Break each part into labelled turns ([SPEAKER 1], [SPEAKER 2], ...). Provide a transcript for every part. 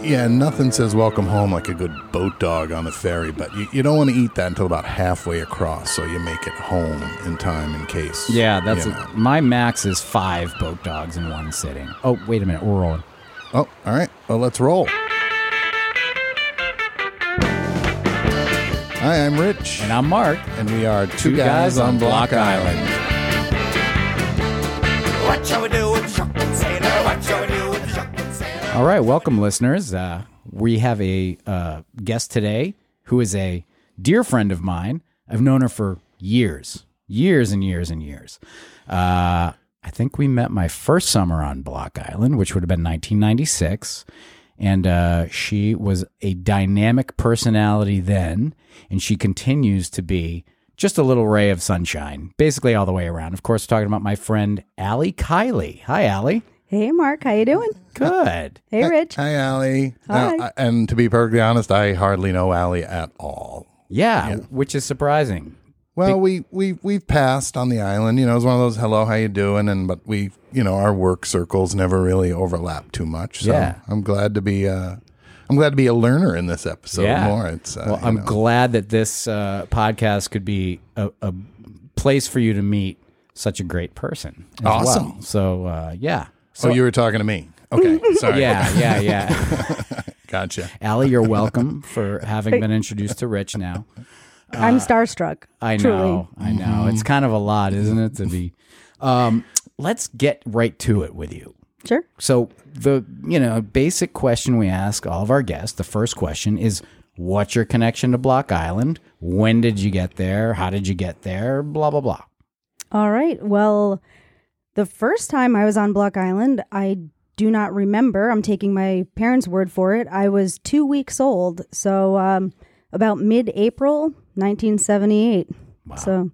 [SPEAKER 1] Yeah, nothing says welcome home like a good boat dog on the ferry, but you, you don't want to eat that until about halfway across so you make it home in time in case.
[SPEAKER 2] Yeah, that's
[SPEAKER 1] you
[SPEAKER 2] a- my max is five boat dogs in one sitting. Oh, wait a minute, we're rolling.
[SPEAKER 1] Oh, all right. Well, let's roll. Hi, I'm Rich.
[SPEAKER 2] And I'm Mark.
[SPEAKER 1] and we are two, guys, on Block Island.
[SPEAKER 3] What shall we do with the
[SPEAKER 2] All right, welcome, listeners. Uh, we have a uh, guest today who is a dear friend of mine. I've known her for years, years and years and years. Uh, I think we met my first summer on Block Island, which would have been 1996. And uh, she was a dynamic personality then, and she continues to be just a little ray of sunshine, basically all the way around. Of course, talking about my friend Allie Kiley. Hi, Allie.
[SPEAKER 4] Hey, Mark, how you doing?
[SPEAKER 2] Good.
[SPEAKER 4] Hey, Rich.
[SPEAKER 1] Hi, Allie.
[SPEAKER 4] Hi.
[SPEAKER 1] Now, I- and to be perfectly honest, I hardly know Allie at all.
[SPEAKER 2] Yeah, which is surprising.
[SPEAKER 1] Well, we we we've passed on the island. You know, it was one of those "hello, how you doing?" and but we, you know, our work circles never really overlap too much. So
[SPEAKER 2] Yeah.
[SPEAKER 1] I'm glad to be. Uh, I'm glad to be a learner in this episode
[SPEAKER 2] yeah.
[SPEAKER 1] more. It's uh,
[SPEAKER 2] well,
[SPEAKER 1] you
[SPEAKER 2] I'm
[SPEAKER 1] know.
[SPEAKER 2] glad that this uh, podcast could be a, a place for you to meet such a great person. as
[SPEAKER 1] Awesome.
[SPEAKER 2] well. So uh, yeah.
[SPEAKER 1] So you were talking to me. Okay, sorry.
[SPEAKER 2] Yeah, yeah, yeah.
[SPEAKER 1] gotcha.
[SPEAKER 2] Allie, you're welcome for having been introduced to Rich now.
[SPEAKER 4] I'm starstruck.
[SPEAKER 2] I
[SPEAKER 4] truly.
[SPEAKER 2] know, I know. It's kind of a lot, isn't it, to be. Um, let's get right to it with you.
[SPEAKER 4] Sure.
[SPEAKER 2] So the you know basic question we ask all of our guests, the first question is, "What's your connection to Block Island? When did you get there? How did you get there? Blah blah blah."
[SPEAKER 4] All right. Well, the first time I was on Block Island, I do not remember. I'm taking my parents' word for it. I was two weeks old. So, um, about mid April, 1978. Wow. So,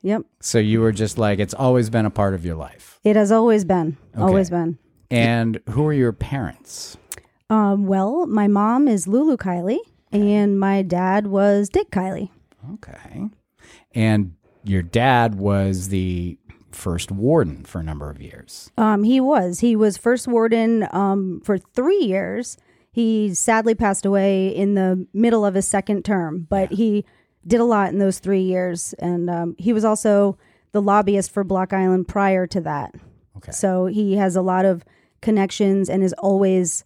[SPEAKER 4] yep.
[SPEAKER 2] So you were just like, it's always been a part of your life.
[SPEAKER 4] It has always been. Always been.
[SPEAKER 2] And who are your parents?
[SPEAKER 4] Um, well, my mom is Lulu Kiley, and my dad was Dick Kiley.
[SPEAKER 2] Okay. And your dad was the first warden for a number of years.
[SPEAKER 4] Um, he was. He was first warden um, for three years. He sadly passed away in the middle of his second term, but he did a lot in those three years. And um, he was also the lobbyist for Block Island prior to that.
[SPEAKER 2] Okay.
[SPEAKER 4] So he has a lot of connections and is always,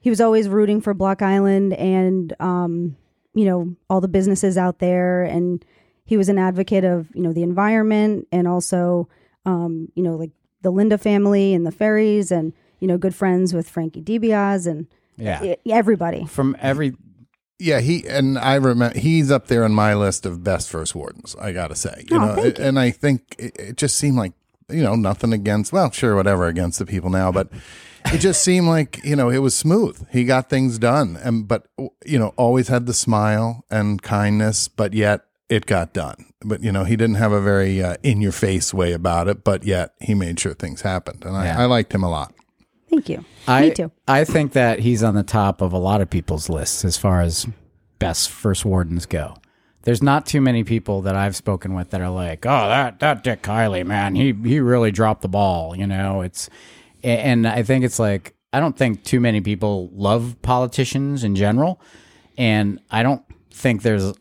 [SPEAKER 4] he was always rooting for Block Island and, um, you know, all the businesses out there. And he was an advocate of, you know, the environment and also, um, you know, like the Linda family and the ferries and, you know, good friends with Frankie DiBiase and
[SPEAKER 2] Yeah.
[SPEAKER 4] e- everybody.
[SPEAKER 2] From every
[SPEAKER 1] Yeah, he and I remember he's up there on my list of best first wardens. I got to say, you
[SPEAKER 4] Oh,
[SPEAKER 1] know,
[SPEAKER 4] thank you.
[SPEAKER 1] and I think it, it just seemed like you know nothing against. Well, sure, whatever against the people now, but it just seemed like you know it was smooth. He got things done, and but you know always had the smile and kindness, but yet it got done. But you know he didn't have a very uh, in your face way about it, but yet he made sure things happened, and I,
[SPEAKER 2] Yeah.
[SPEAKER 1] I liked him a lot.
[SPEAKER 4] Thank you.
[SPEAKER 2] I,
[SPEAKER 4] Me too.
[SPEAKER 2] I think that he's on the top of a lot of people's lists as far as best first wardens go. There's not too many people that I've spoken with that are like, "Oh, that that Dick Kiley, man, he he really dropped the ball." You know, it's and I think it's like I don't think too many people love politicians in general, and I don't think there's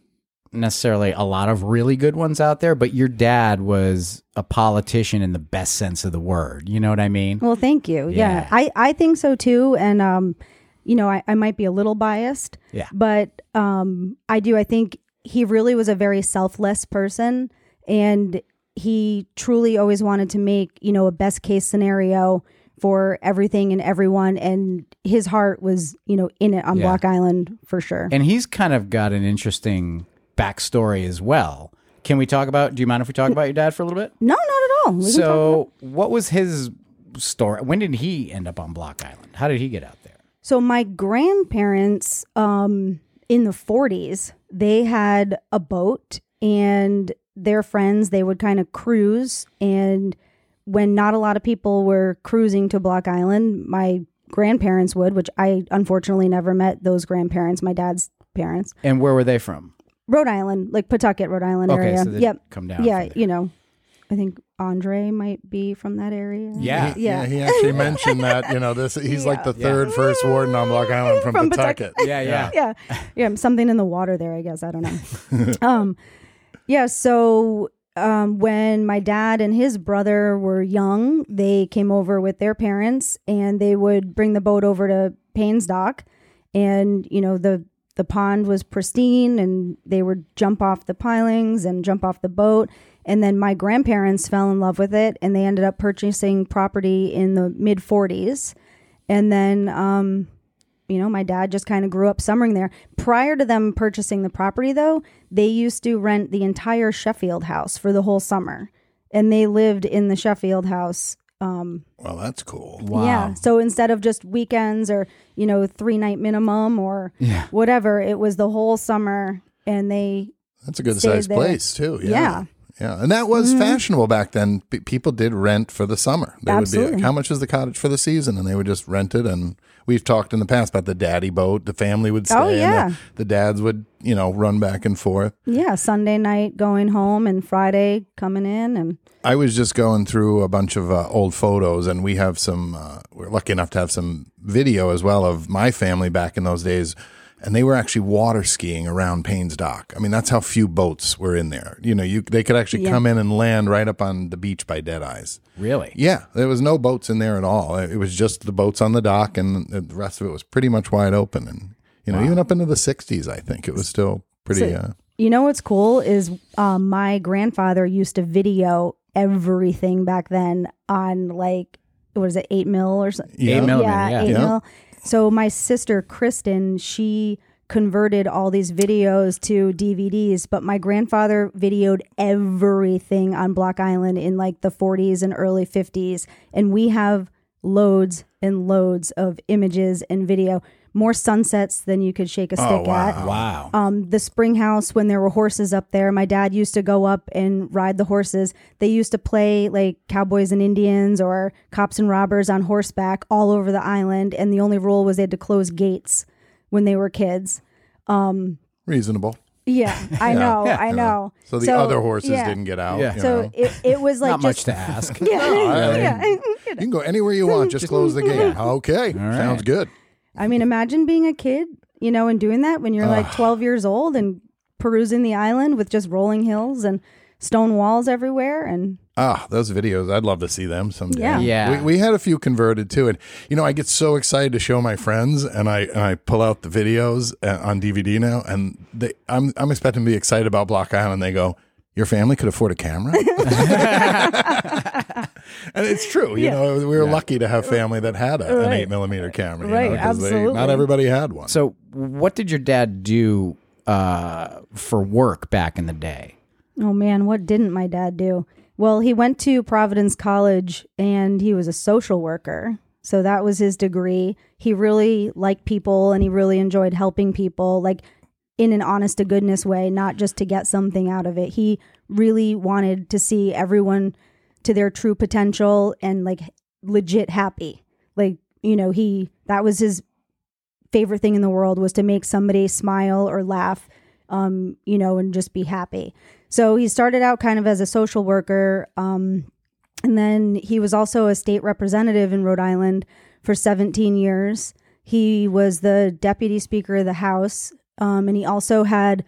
[SPEAKER 2] necessarily a lot of really good ones out there. But your dad was a politician in the best sense of the word. You know what I mean?
[SPEAKER 4] Well, thank you.
[SPEAKER 2] Yeah.
[SPEAKER 4] Yeah, I, I think so too. And, um, you know, I, I might be a little biased.
[SPEAKER 2] Yeah.
[SPEAKER 4] But um, I do. I think he really was a very selfless person. And he truly always wanted to make, you know, a best case scenario for everything and everyone. And his heart was, you know, in it on
[SPEAKER 2] Yeah.
[SPEAKER 4] Block Island for sure.
[SPEAKER 2] And he's kind of got an interesting backstory as well. Can we talk about? Do you mind if we talk about your dad for a little bit?
[SPEAKER 4] no, not at all. We
[SPEAKER 2] So, what was his story? When did he end up on Block Island? How did he get out there?
[SPEAKER 4] So my grandparents um in the 40s, they had a boat and their friends, they would kind of cruise and when not a lot of people were cruising to Block Island, my grandparents would, which I unfortunately never met those grandparents, my dad's parents.
[SPEAKER 2] And where were they from?
[SPEAKER 4] Rhode Island, like Pawtucket, Rhode Island
[SPEAKER 2] Okay,
[SPEAKER 4] area.
[SPEAKER 2] so
[SPEAKER 4] yep.
[SPEAKER 2] come down
[SPEAKER 4] Yeah, you know, I think Andre might be from that area.
[SPEAKER 2] Yeah.
[SPEAKER 1] He-
[SPEAKER 4] Yeah.
[SPEAKER 1] He actually mentioned that, you know, this he's like the
[SPEAKER 2] Yeah.
[SPEAKER 1] third first warden on Block Island from,
[SPEAKER 4] From
[SPEAKER 1] Pawtucket.
[SPEAKER 2] Yeah, yeah.
[SPEAKER 4] yeah, yeah, something in the water there. I guess I don't know. um, yeah. So um, when my dad and his brother were young, they came over with their parents, and they would bring the boat over to Payne's Dock, and you know the the pond was pristine, and they would jump off the pilings and jump off the boat. And then my grandparents fell in love with it, and they ended up purchasing property in the mid 40s. And then um, you know, my dad just kind of grew up summering there. Prior to them purchasing the property, though, they used to rent the entire Sheffield house for the whole summer. And they lived in the Sheffield house. Um,
[SPEAKER 1] Well, that's cool.
[SPEAKER 2] Wow.
[SPEAKER 4] Yeah. So instead of just weekends or, you know, three night minimum or
[SPEAKER 2] Yeah.
[SPEAKER 4] whatever, it was the whole summer. And they,
[SPEAKER 1] That's a good sized place too. Yeah.
[SPEAKER 4] Yeah. Mm-hmm.
[SPEAKER 1] Yeah. And that was fashionable back then. P- people did rent for the summer. They would be
[SPEAKER 4] Absolutely.
[SPEAKER 1] like, how much is the cottage for the season? And they would just rent it. And we've talked in the past about the daddy boat. The family would stay.
[SPEAKER 4] Oh, yeah.
[SPEAKER 1] The, the dads would, you know, run back and forth.
[SPEAKER 4] yeah, Sunday night going home and Friday coming in. And
[SPEAKER 1] I was just going through a bunch of uh, old photos, and we have some. Uh, we're lucky enough to have some video as well of my family back in those days, and they were actually water skiing around Payne's Dock. I mean, that's how few boats were in there. You know, you they could actually
[SPEAKER 4] Yeah.
[SPEAKER 1] come in and land right up on the beach by Dead Eyes.
[SPEAKER 2] Really?
[SPEAKER 1] Yeah, there was no boats in there at all. It was just the boats on the dock, and the rest of it was pretty much wide open. And you know, even up into the '60s, I think it was still pretty.
[SPEAKER 4] So-
[SPEAKER 1] uh,
[SPEAKER 4] You know what's cool is um, my grandfather used to video everything back then on like what is it eight mil or something?
[SPEAKER 1] Yeah.
[SPEAKER 2] Eight millimeter.
[SPEAKER 4] yeah,
[SPEAKER 2] Yeah.
[SPEAKER 4] eight
[SPEAKER 1] Yeah.
[SPEAKER 4] mil. So my sister Kristen, she converted all these videos to DVDs, but my grandfather videoed everything on Block Island in like the 40s and early 50s, and we have loads and loads of images and video. More sunsets than you could shake a stick
[SPEAKER 1] Oh, wow.
[SPEAKER 4] at
[SPEAKER 2] Wow.
[SPEAKER 4] um, the spring house when there were horses up there. My dad used to go up and ride the horses. They used to play like cowboys and Indians or cops and robbers on horseback all over the island. And the only rule was they had to close gates when they were kids.
[SPEAKER 1] reasonable.
[SPEAKER 4] Yeah, I know, I know.
[SPEAKER 1] So the other horses
[SPEAKER 4] yeah.
[SPEAKER 1] didn't get out.
[SPEAKER 2] Yeah.
[SPEAKER 1] you
[SPEAKER 4] So
[SPEAKER 1] know.
[SPEAKER 4] it, it was like
[SPEAKER 2] Not
[SPEAKER 4] just
[SPEAKER 2] much to ask.
[SPEAKER 4] yeah,
[SPEAKER 1] I-
[SPEAKER 4] yeah.
[SPEAKER 1] You can go anywhere you want. Just close the gate. Okay. Sounds good.
[SPEAKER 4] I mean, imagine being a kid, you know, and doing that when you're like 12 years old and perusing the island with just rolling hills and stone walls everywhere and
[SPEAKER 1] Ah, those videos. I'd love to see them someday.
[SPEAKER 4] Yeah.
[SPEAKER 2] Yeah.
[SPEAKER 1] We, we had a few converted too. And, you know, I get so excited to show my friends and I, and I pull out the videos uh, on DVD now and they, I'm, I'm expecting to be excited about Block Island. They go, your family could afford a camera? and it's true. You
[SPEAKER 4] Yeah.
[SPEAKER 1] know, we were lucky to have family that had a, an eight millimeter camera. you
[SPEAKER 4] Right,
[SPEAKER 1] know, 'cause they-
[SPEAKER 4] absolutely.
[SPEAKER 1] not everybody had one.
[SPEAKER 2] So, what did your dad do uh, for work back in the day?
[SPEAKER 4] Oh man, what didn't my dad do? Well, he went to Providence College and he was a social worker. So that was his degree. He really liked people and he really enjoyed helping people like in an honest to goodness way, not just to get something out of it. He really wanted to see everyone to their true potential and like legit happy. Like, you know, he that was his favorite thing in the world was to make somebody smile or laugh um, you know, and just be happy. So he started out kind of as a social worker. Um, and then he was also a state representative in Rhode Island for 17 years. He was the deputy speaker of the House. Um, and he also had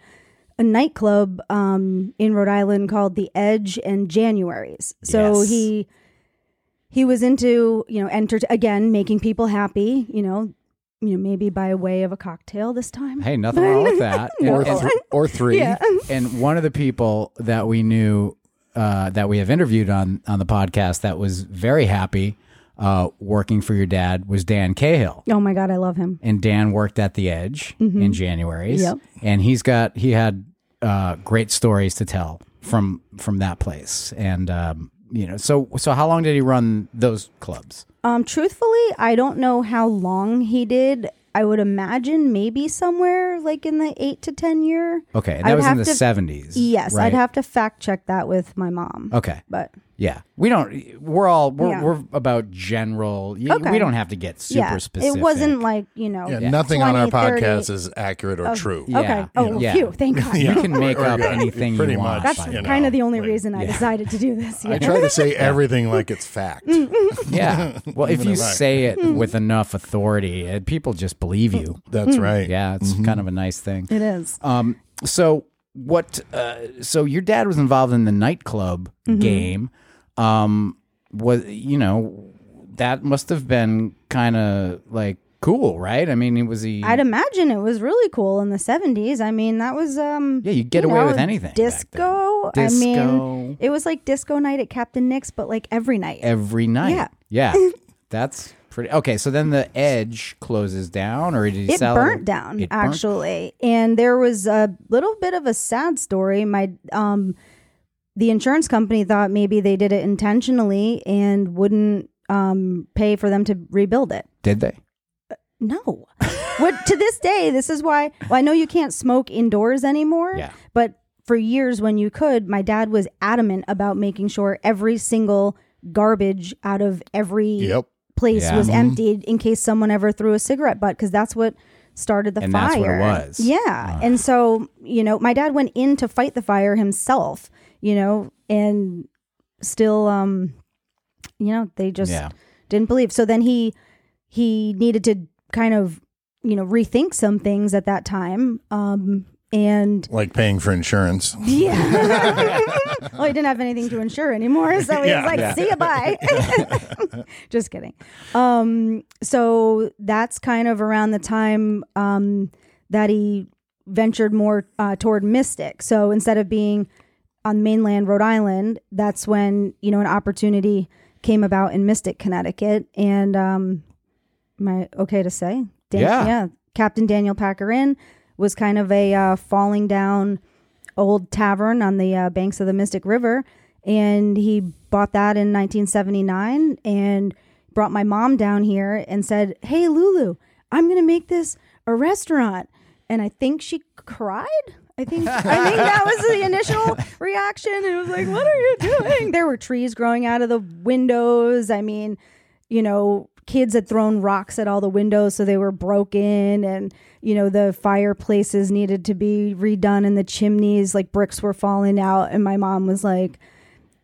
[SPEAKER 4] a nightclub um, in Rhode Island called The Edge and Januaries. So
[SPEAKER 2] Yes.
[SPEAKER 4] he he was into you know enter again making people happy. You know, you know maybe by way of a cocktail this time.
[SPEAKER 2] Hey, nothing wrong with that. And-
[SPEAKER 1] or, th- or three.
[SPEAKER 4] Yeah.
[SPEAKER 2] and one of the people that we knew uh, that we have interviewed on on the podcast that was very happy uh, working for your dad was Dan Cahill.
[SPEAKER 4] Oh my god, I love him.
[SPEAKER 2] And Dan worked at the Edge in January's,
[SPEAKER 4] Yep.
[SPEAKER 2] and he's got he had uh, great stories to tell from from that place. And um, you know, so so how long did he run those clubs?
[SPEAKER 4] Um, truthfully, I don't know how long he did. I would imagine maybe somewhere like in the eight to ten year.
[SPEAKER 2] Okay, and
[SPEAKER 4] I'd
[SPEAKER 2] that was in the seventies.
[SPEAKER 4] Yes,
[SPEAKER 2] right?
[SPEAKER 4] I'd have to fact check that with my mom.
[SPEAKER 2] Okay,
[SPEAKER 4] But
[SPEAKER 2] Yeah, we don't. We're all we're,
[SPEAKER 4] Yeah.
[SPEAKER 2] we're about general. y-
[SPEAKER 4] Okay.
[SPEAKER 2] We don't have to get super
[SPEAKER 4] yeah,
[SPEAKER 2] specific.
[SPEAKER 4] it wasn't like you know.
[SPEAKER 1] Yeah, nothing on our
[SPEAKER 4] 20, 30
[SPEAKER 1] podcast is accurate or true.
[SPEAKER 2] Yeah,
[SPEAKER 4] Okay. Oh,
[SPEAKER 2] yeah.
[SPEAKER 4] phew! Thank God.
[SPEAKER 2] You can make
[SPEAKER 1] We're
[SPEAKER 2] up
[SPEAKER 1] good.
[SPEAKER 2] anything
[SPEAKER 1] Pretty
[SPEAKER 2] you want.
[SPEAKER 1] much.
[SPEAKER 4] That's
[SPEAKER 1] you know,
[SPEAKER 4] kind of the only
[SPEAKER 1] like-
[SPEAKER 4] reason I decided to do this. Yeah.
[SPEAKER 1] I try to say everything like it's fact.
[SPEAKER 2] Yeah. Well, if
[SPEAKER 1] Even
[SPEAKER 2] you
[SPEAKER 1] if I-
[SPEAKER 2] say it with enough authority, uh, people just believe you.
[SPEAKER 1] That's right.
[SPEAKER 2] Yeah, it's kind of a nice thing.
[SPEAKER 4] It is.
[SPEAKER 2] Um, so what? Uh, so your dad was involved in the nightclub
[SPEAKER 4] Mm-hmm.
[SPEAKER 2] game. Um, was you know that must have been kind of like cool, right? I mean, it was he.
[SPEAKER 4] I'd imagine it was really cool in the 70s. I mean, that was um
[SPEAKER 2] Yeah, you get
[SPEAKER 4] you
[SPEAKER 2] away
[SPEAKER 4] know,
[SPEAKER 2] with anything then.
[SPEAKER 4] Disco. I mean, it was like disco night at Captain Nick's but like every night.
[SPEAKER 2] every night.
[SPEAKER 4] Yeah.
[SPEAKER 2] yeah. That's pretty okay. So then the Edge closes down, or did
[SPEAKER 4] it burnt down
[SPEAKER 2] It burnt-
[SPEAKER 4] actually and there was a little bit of a sad story my um the insurance company thought maybe they did it intentionally and wouldn't um pay for them to rebuild it
[SPEAKER 2] Did they?
[SPEAKER 4] no what to this day this is why well, i know you can't smoke indoors anymore
[SPEAKER 2] Yeah.
[SPEAKER 4] but for years when you could my dad was adamant about making sure every single garbage out of every
[SPEAKER 1] Yep.
[SPEAKER 4] place
[SPEAKER 2] Yeah.
[SPEAKER 4] was emptied in case someone ever threw a cigarette butt because that's what started the
[SPEAKER 2] And
[SPEAKER 4] fire.
[SPEAKER 2] that's what it was.
[SPEAKER 4] Yeah. And so, you know, my dad went in to fight the fire himself, you know, and still um you know, they just
[SPEAKER 2] Yeah.
[SPEAKER 4] didn't believe. So then he he needed to kind of, you know, rethink some things at that time. Um and
[SPEAKER 1] Like paying for insurance.
[SPEAKER 4] yeah. well, he didn't have anything to insure anymore, so he
[SPEAKER 1] Yeah.
[SPEAKER 4] was like,
[SPEAKER 2] Yeah.
[SPEAKER 4] "See you, bye." Just kidding. Um, so that's kind of around the time um, that he ventured more uh, toward Mystic. So instead of being on mainland Rhode Island, that's when you know an opportunity came about in Mystic, Connecticut, and um, am I okay to say? Dan-
[SPEAKER 2] Yeah.
[SPEAKER 4] yeah. Captain Daniel Packer Inn was kind of a uh, falling down old tavern on the uh, banks of the Mystic River, and he bought that in 1979 and brought my mom down here and said, "Hey, Lulu, I'm gonna make this a restaurant," and I think she cried. I think I think that was the initial reaction. It was like, "What are you doing?" There were trees growing out of the windows. I mean, you know, kids had thrown rocks at all the windows so they were broken and you know the fireplaces needed to be redone and the chimneys like bricks were falling out and my mom was like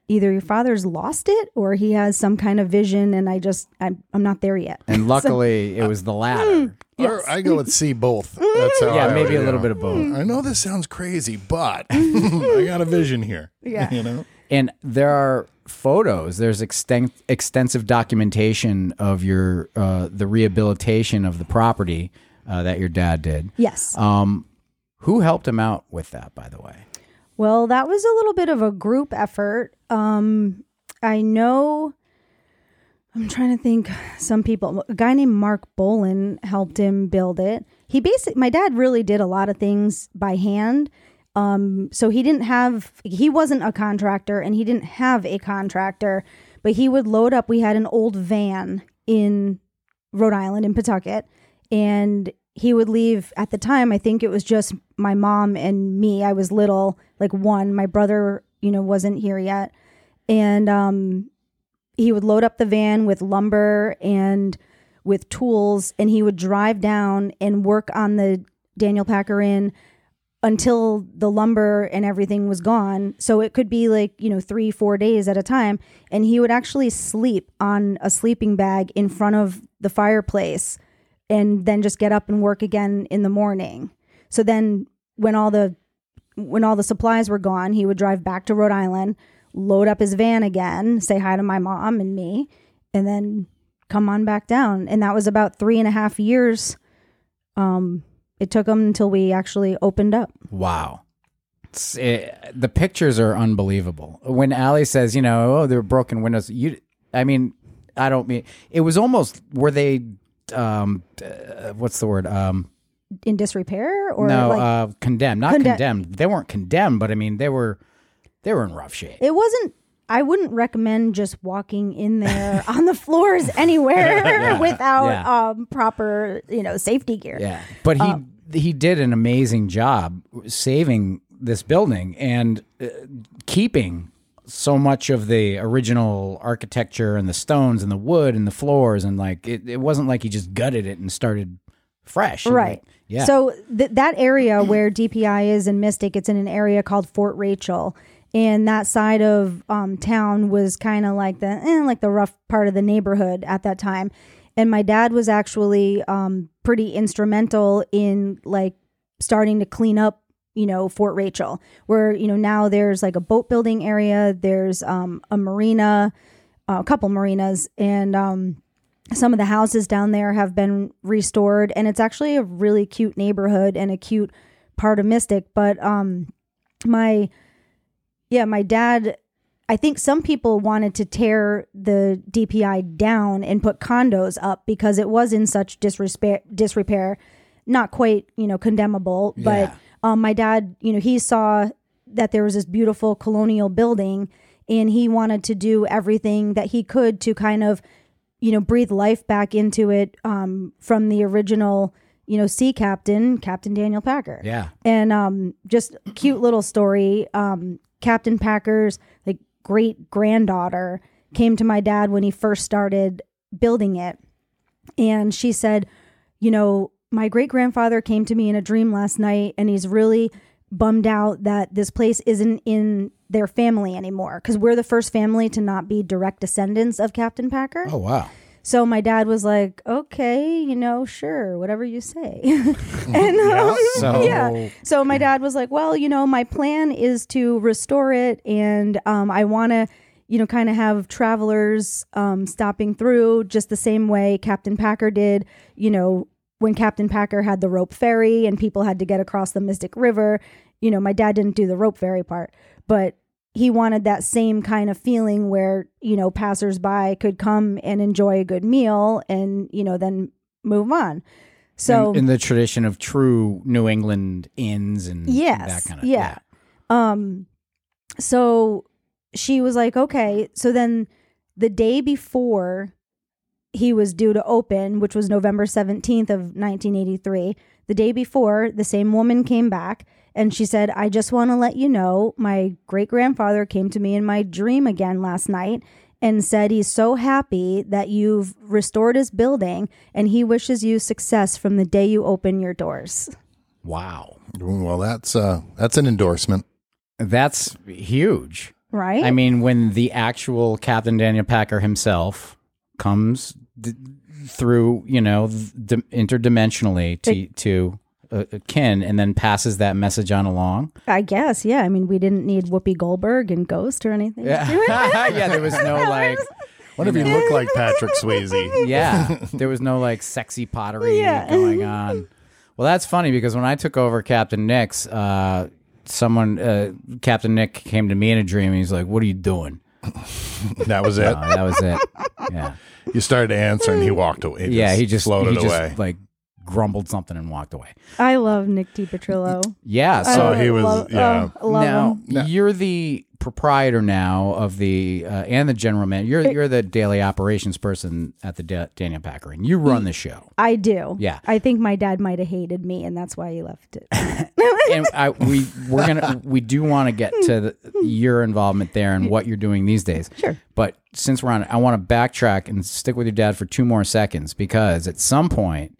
[SPEAKER 4] either your father's lost it or he has some kind of vision and I just I'm, I'm not there yet.
[SPEAKER 2] And luckily, it was the latter. Hmm.
[SPEAKER 1] Or I go with C both. That's how
[SPEAKER 2] Yeah,
[SPEAKER 1] I
[SPEAKER 2] maybe a little
[SPEAKER 1] know.
[SPEAKER 2] bit of both.
[SPEAKER 1] I know this sounds crazy, but I got a vision here.
[SPEAKER 4] Yeah.
[SPEAKER 1] You know?
[SPEAKER 2] And there are photos. There's exten- extensive documentation of your uh, the rehabilitation of the property uh, that your dad did.
[SPEAKER 4] Yes.
[SPEAKER 2] Um, who helped him out with that, by the way?
[SPEAKER 4] Well, that was a little bit of a group effort. Um, I know. I'm trying to think. Some people, a guy named Mark Bolin helped him build it. He basically, my dad really did a lot of things by hand. Um, so he didn't have, he wasn't a contractor and he didn't have a contractor, but he would load up. We had an old van in Rhode Island in Pawtucket, and he would leave at the time. I think it was just my mom and me. I was little, like one. My brother, you know, wasn't here yet, and um, he would load up the van with lumber and with tools, and he would drive down and work on the Daniel Packer Inn until the lumber and everything was gone. So it could be like, you know, three, four days at a time. And he would actually sleep on a sleeping bag in front of the fireplace and then just get up and work again in the morning. So then when all the when all the supplies were gone, he would drive back to Rhode Island, load up his van again, say hi to my mom and me, and then come on back down. And that was about three and a half years. Um, it took him until we actually opened up.
[SPEAKER 2] Wow. It, the pictures are unbelievable. When Allie says, you know, oh, there were broken windows, you, I mean, I don't mean, it was almost, were they, um, uh, what's the word? Um,
[SPEAKER 4] in disrepair or
[SPEAKER 2] no,
[SPEAKER 4] like
[SPEAKER 2] uh, condemned, not
[SPEAKER 4] Conde-
[SPEAKER 2] condemned. They weren't condemned, but I mean, they were, they were in rough shape.
[SPEAKER 4] it wasn't I wouldn't recommend just walking in there on the floors anywhere without
[SPEAKER 2] Yeah.
[SPEAKER 4] um proper, you know, safety gear.
[SPEAKER 2] Yeah, but he
[SPEAKER 4] Um,
[SPEAKER 2] he did an amazing job saving this building and uh, keeping so much of the original architecture and the stones and the wood and the floors and like it, it wasn't like he just gutted it and started fresh.
[SPEAKER 4] Right.
[SPEAKER 2] Like, yeah.
[SPEAKER 4] So th- that area where DPI is in Mystic, it's in an area called Fort Rachel, and that side of um, town was kind of like the eh, like the rough part of the neighborhood at that time. And my dad was actually um, pretty instrumental in like starting to clean up, you know, Fort Rachel, where you know now there's like a boat building area, there's um, a marina, a couple marinas, and um, some of the houses down there have been restored and it's actually a really cute neighborhood and a cute part of mystic but um my yeah my dad i think some people wanted to tear the dpi down and put condos up because it was in such disrepair disrepair not quite you know condemnable
[SPEAKER 2] Yeah.
[SPEAKER 4] but um my dad you know he saw that there was this beautiful colonial building and he wanted to do everything that he could to kind of you know breathe life back into it um, from the original you know sea captain captain daniel packer
[SPEAKER 2] yeah.
[SPEAKER 4] and um, just cute little story um, captain packer's like great granddaughter came to my dad when he first started building it and she said you know my great grandfather came to me in a dream last night and he's really bummed out that this place isn't in their family anymore because we're the first family to not be direct descendants of captain packer
[SPEAKER 2] Oh wow.
[SPEAKER 4] So my dad was like, "Okay, you know, sure, whatever you say." and um,
[SPEAKER 2] So
[SPEAKER 4] yeah, so my dad was like, "Well, you know, my plan is to restore it, and um, I want to, you know, kind of have travelers um, stopping through just the same way Captain Packer did. You know, when Captain Packer had the rope ferry and people had to get across the Mystic River. You know, my dad didn't do the rope ferry part, but he wanted that same kind of feeling where you know passersby could come and enjoy a good meal and you know then move on. So
[SPEAKER 2] in, in the tradition of true New England inns and
[SPEAKER 4] yes
[SPEAKER 2] that kind of
[SPEAKER 4] yeah. um so she was like okay. So then the day before he was due to open which was november 17th of 1983 the day before the same woman came back and she said i just want to let you know my great grandfather came to me in my dream again last night and said he's so happy that you've restored his building and he wishes you success from the day you open your doors
[SPEAKER 2] Wow.
[SPEAKER 1] Well, that's uh, that's an endorsement.
[SPEAKER 2] That's huge.
[SPEAKER 4] right
[SPEAKER 2] I mean, when the actual Captain Daniel Packer himself comes d- through, you know, d- interdimensionally to to a, a kin, and then passes that message on along.
[SPEAKER 4] I guess, yeah. I mean, we didn't need Whoopi Goldberg and Ghost or anything.
[SPEAKER 2] Yeah, yeah. There was no like,
[SPEAKER 1] What if you look like Patrick Swayze?
[SPEAKER 2] yeah, there was no like sexy pottery
[SPEAKER 4] Yeah.
[SPEAKER 2] going on. Well, that's funny because when I took over Captain Nick's, uh, someone, uh, Captain Nick, came to me in a dream. and He's like, "What are you doing?"
[SPEAKER 1] That was it.
[SPEAKER 2] Uh, that was it. Yeah.
[SPEAKER 1] You started to answer, and he walked away.
[SPEAKER 2] yeah, he just
[SPEAKER 1] floated
[SPEAKER 2] he just,
[SPEAKER 1] away.
[SPEAKER 2] like grumbled something and walked away.
[SPEAKER 4] I love Nick DiPetrillo.
[SPEAKER 2] Yeah,
[SPEAKER 1] So
[SPEAKER 2] so
[SPEAKER 1] he was-
[SPEAKER 4] love,
[SPEAKER 1] yeah.
[SPEAKER 4] oh, love
[SPEAKER 2] now
[SPEAKER 4] him.
[SPEAKER 1] No.
[SPEAKER 2] you're the proprietor now of the uh, and the general man. You're you're the daily operations person at the Da- Daniel Packer, and you run the show.
[SPEAKER 4] I do.
[SPEAKER 2] Yeah.
[SPEAKER 4] I think my dad might have hated me, and that's why he left it.
[SPEAKER 2] and I, we we're gonna we do want to get to the, your involvement there and what you're doing these days.
[SPEAKER 4] Sure.
[SPEAKER 2] But since we're on, I want to backtrack and stick with your dad for two more seconds because at some point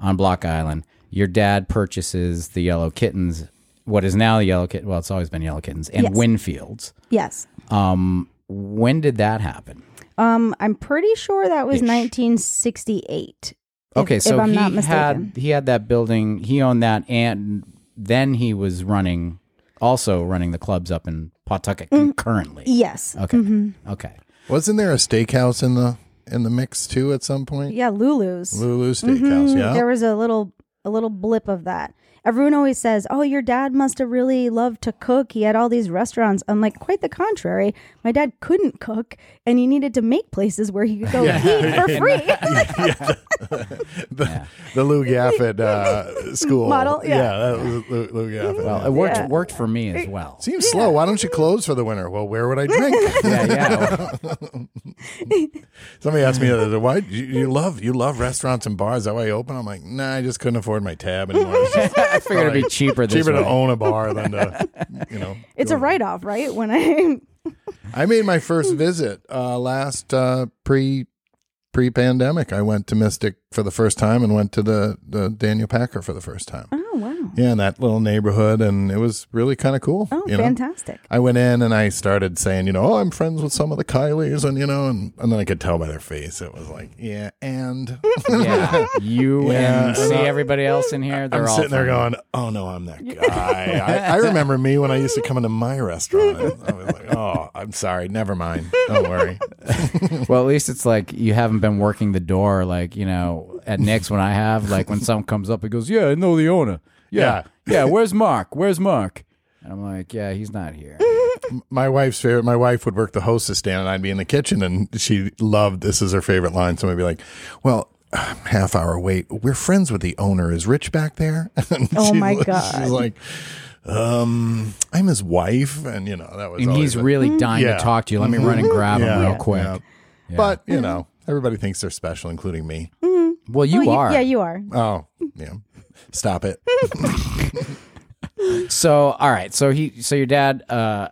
[SPEAKER 2] on Block Island, your dad purchases the Yellow Kittens, what is now the Yellow Kitten. Well, it's always been Yellow Kittens and
[SPEAKER 4] Yes.
[SPEAKER 2] Winfields.
[SPEAKER 4] yes.
[SPEAKER 2] Um, when did that happen?
[SPEAKER 4] Um, I'm pretty sure that was
[SPEAKER 2] Ish.
[SPEAKER 4] 1968. if-
[SPEAKER 2] Okay, so
[SPEAKER 4] if I'm
[SPEAKER 2] he
[SPEAKER 4] not mistaken.
[SPEAKER 2] had he had that building, he owned that, and then he was running, also running the clubs up in Pawtucket
[SPEAKER 4] Mm.
[SPEAKER 2] currently.
[SPEAKER 4] yes.
[SPEAKER 2] Okay,
[SPEAKER 4] Mm-hmm.
[SPEAKER 2] okay.
[SPEAKER 1] Wasn't there a steakhouse in the in the mix too at some point?
[SPEAKER 4] Yeah, Lulu's.
[SPEAKER 1] Lulu Steakhouse.
[SPEAKER 4] Mhm.
[SPEAKER 1] Yeah.
[SPEAKER 4] There was a little a little blip of that. Everyone always says, "Oh, your dad must have really loved to cook. He had all these restaurants." I'm like, quite the contrary. My dad couldn't cook, and he needed to make places where he could go eat for free.
[SPEAKER 1] the, the Lou Gaffett uh, school
[SPEAKER 4] Model, yeah.
[SPEAKER 1] that was Lou, Lou Gaffett.
[SPEAKER 2] Well, it worked
[SPEAKER 4] Yeah.
[SPEAKER 2] worked for me as well.
[SPEAKER 1] Seems slow. Why don't you close for the winter? Well, where would I drink?
[SPEAKER 2] yeah, yeah.
[SPEAKER 1] Somebody asked me the other day, why you, you love you love restaurants and bars? Is that why you open? I'm like, nah, I just couldn't afford my tab anymore. It's just
[SPEAKER 2] I figured it'd be cheaper this
[SPEAKER 1] cheaper
[SPEAKER 2] way.
[SPEAKER 1] to own a bar than to, you know.
[SPEAKER 4] it's a
[SPEAKER 1] go-
[SPEAKER 4] write off, right? When I
[SPEAKER 1] I made my first visit uh, last uh, pre pre pandemic. I went to Mystic for the first time and went to the, the Daniel Packer for the first time.
[SPEAKER 4] Oh wow.
[SPEAKER 1] Yeah, in that little neighborhood, and it was really kind of cool.
[SPEAKER 4] Oh,
[SPEAKER 1] you know?
[SPEAKER 4] fantastic.
[SPEAKER 1] I went in and I started saying, you know, oh, I'm friends with some of the Kileys, and you know, and, and then I could tell by their face it was like, yeah, and
[SPEAKER 2] Yeah, you
[SPEAKER 1] Yeah,
[SPEAKER 2] and see everybody else in here. They're
[SPEAKER 1] I'm
[SPEAKER 2] all
[SPEAKER 1] sitting there going, oh no, I'm that guy. I, I remember me when I used to come into my restaurant. I was like, oh, I'm sorry, never mind, don't worry.
[SPEAKER 2] Well, at least it's like you haven't been working the door, like you know, at Nick's when I have. Like when someone comes up, he goes, "Yeah, I know the owner. Yeah, yeah. Where's Mark? Where's Mark?" And I'm like, "Yeah, he's not here."
[SPEAKER 1] My wife's favorite. My wife would work the hostess stand, and I'd be in the kitchen, and she loved this is her favorite line. Somebody would be like, "Well, half hour wait. We're friends with the owner. Is Rich back there?" And
[SPEAKER 4] Oh,
[SPEAKER 1] she-
[SPEAKER 4] my
[SPEAKER 1] She's
[SPEAKER 4] God.
[SPEAKER 1] like, "Um, I'm his wife," and you know that was.
[SPEAKER 2] And
[SPEAKER 1] always
[SPEAKER 2] he's
[SPEAKER 1] a-
[SPEAKER 2] really dying
[SPEAKER 1] Yeah.
[SPEAKER 2] to talk to you. Let me run and grab him real quick.
[SPEAKER 1] yeah.
[SPEAKER 2] Yeah.
[SPEAKER 1] But you know, everybody thinks they're special, including me.
[SPEAKER 2] Well, you
[SPEAKER 4] Well,
[SPEAKER 2] are.
[SPEAKER 4] Yeah, you are.
[SPEAKER 1] Oh, yeah. Stop it.
[SPEAKER 2] So, all right. So he, so your dad uh,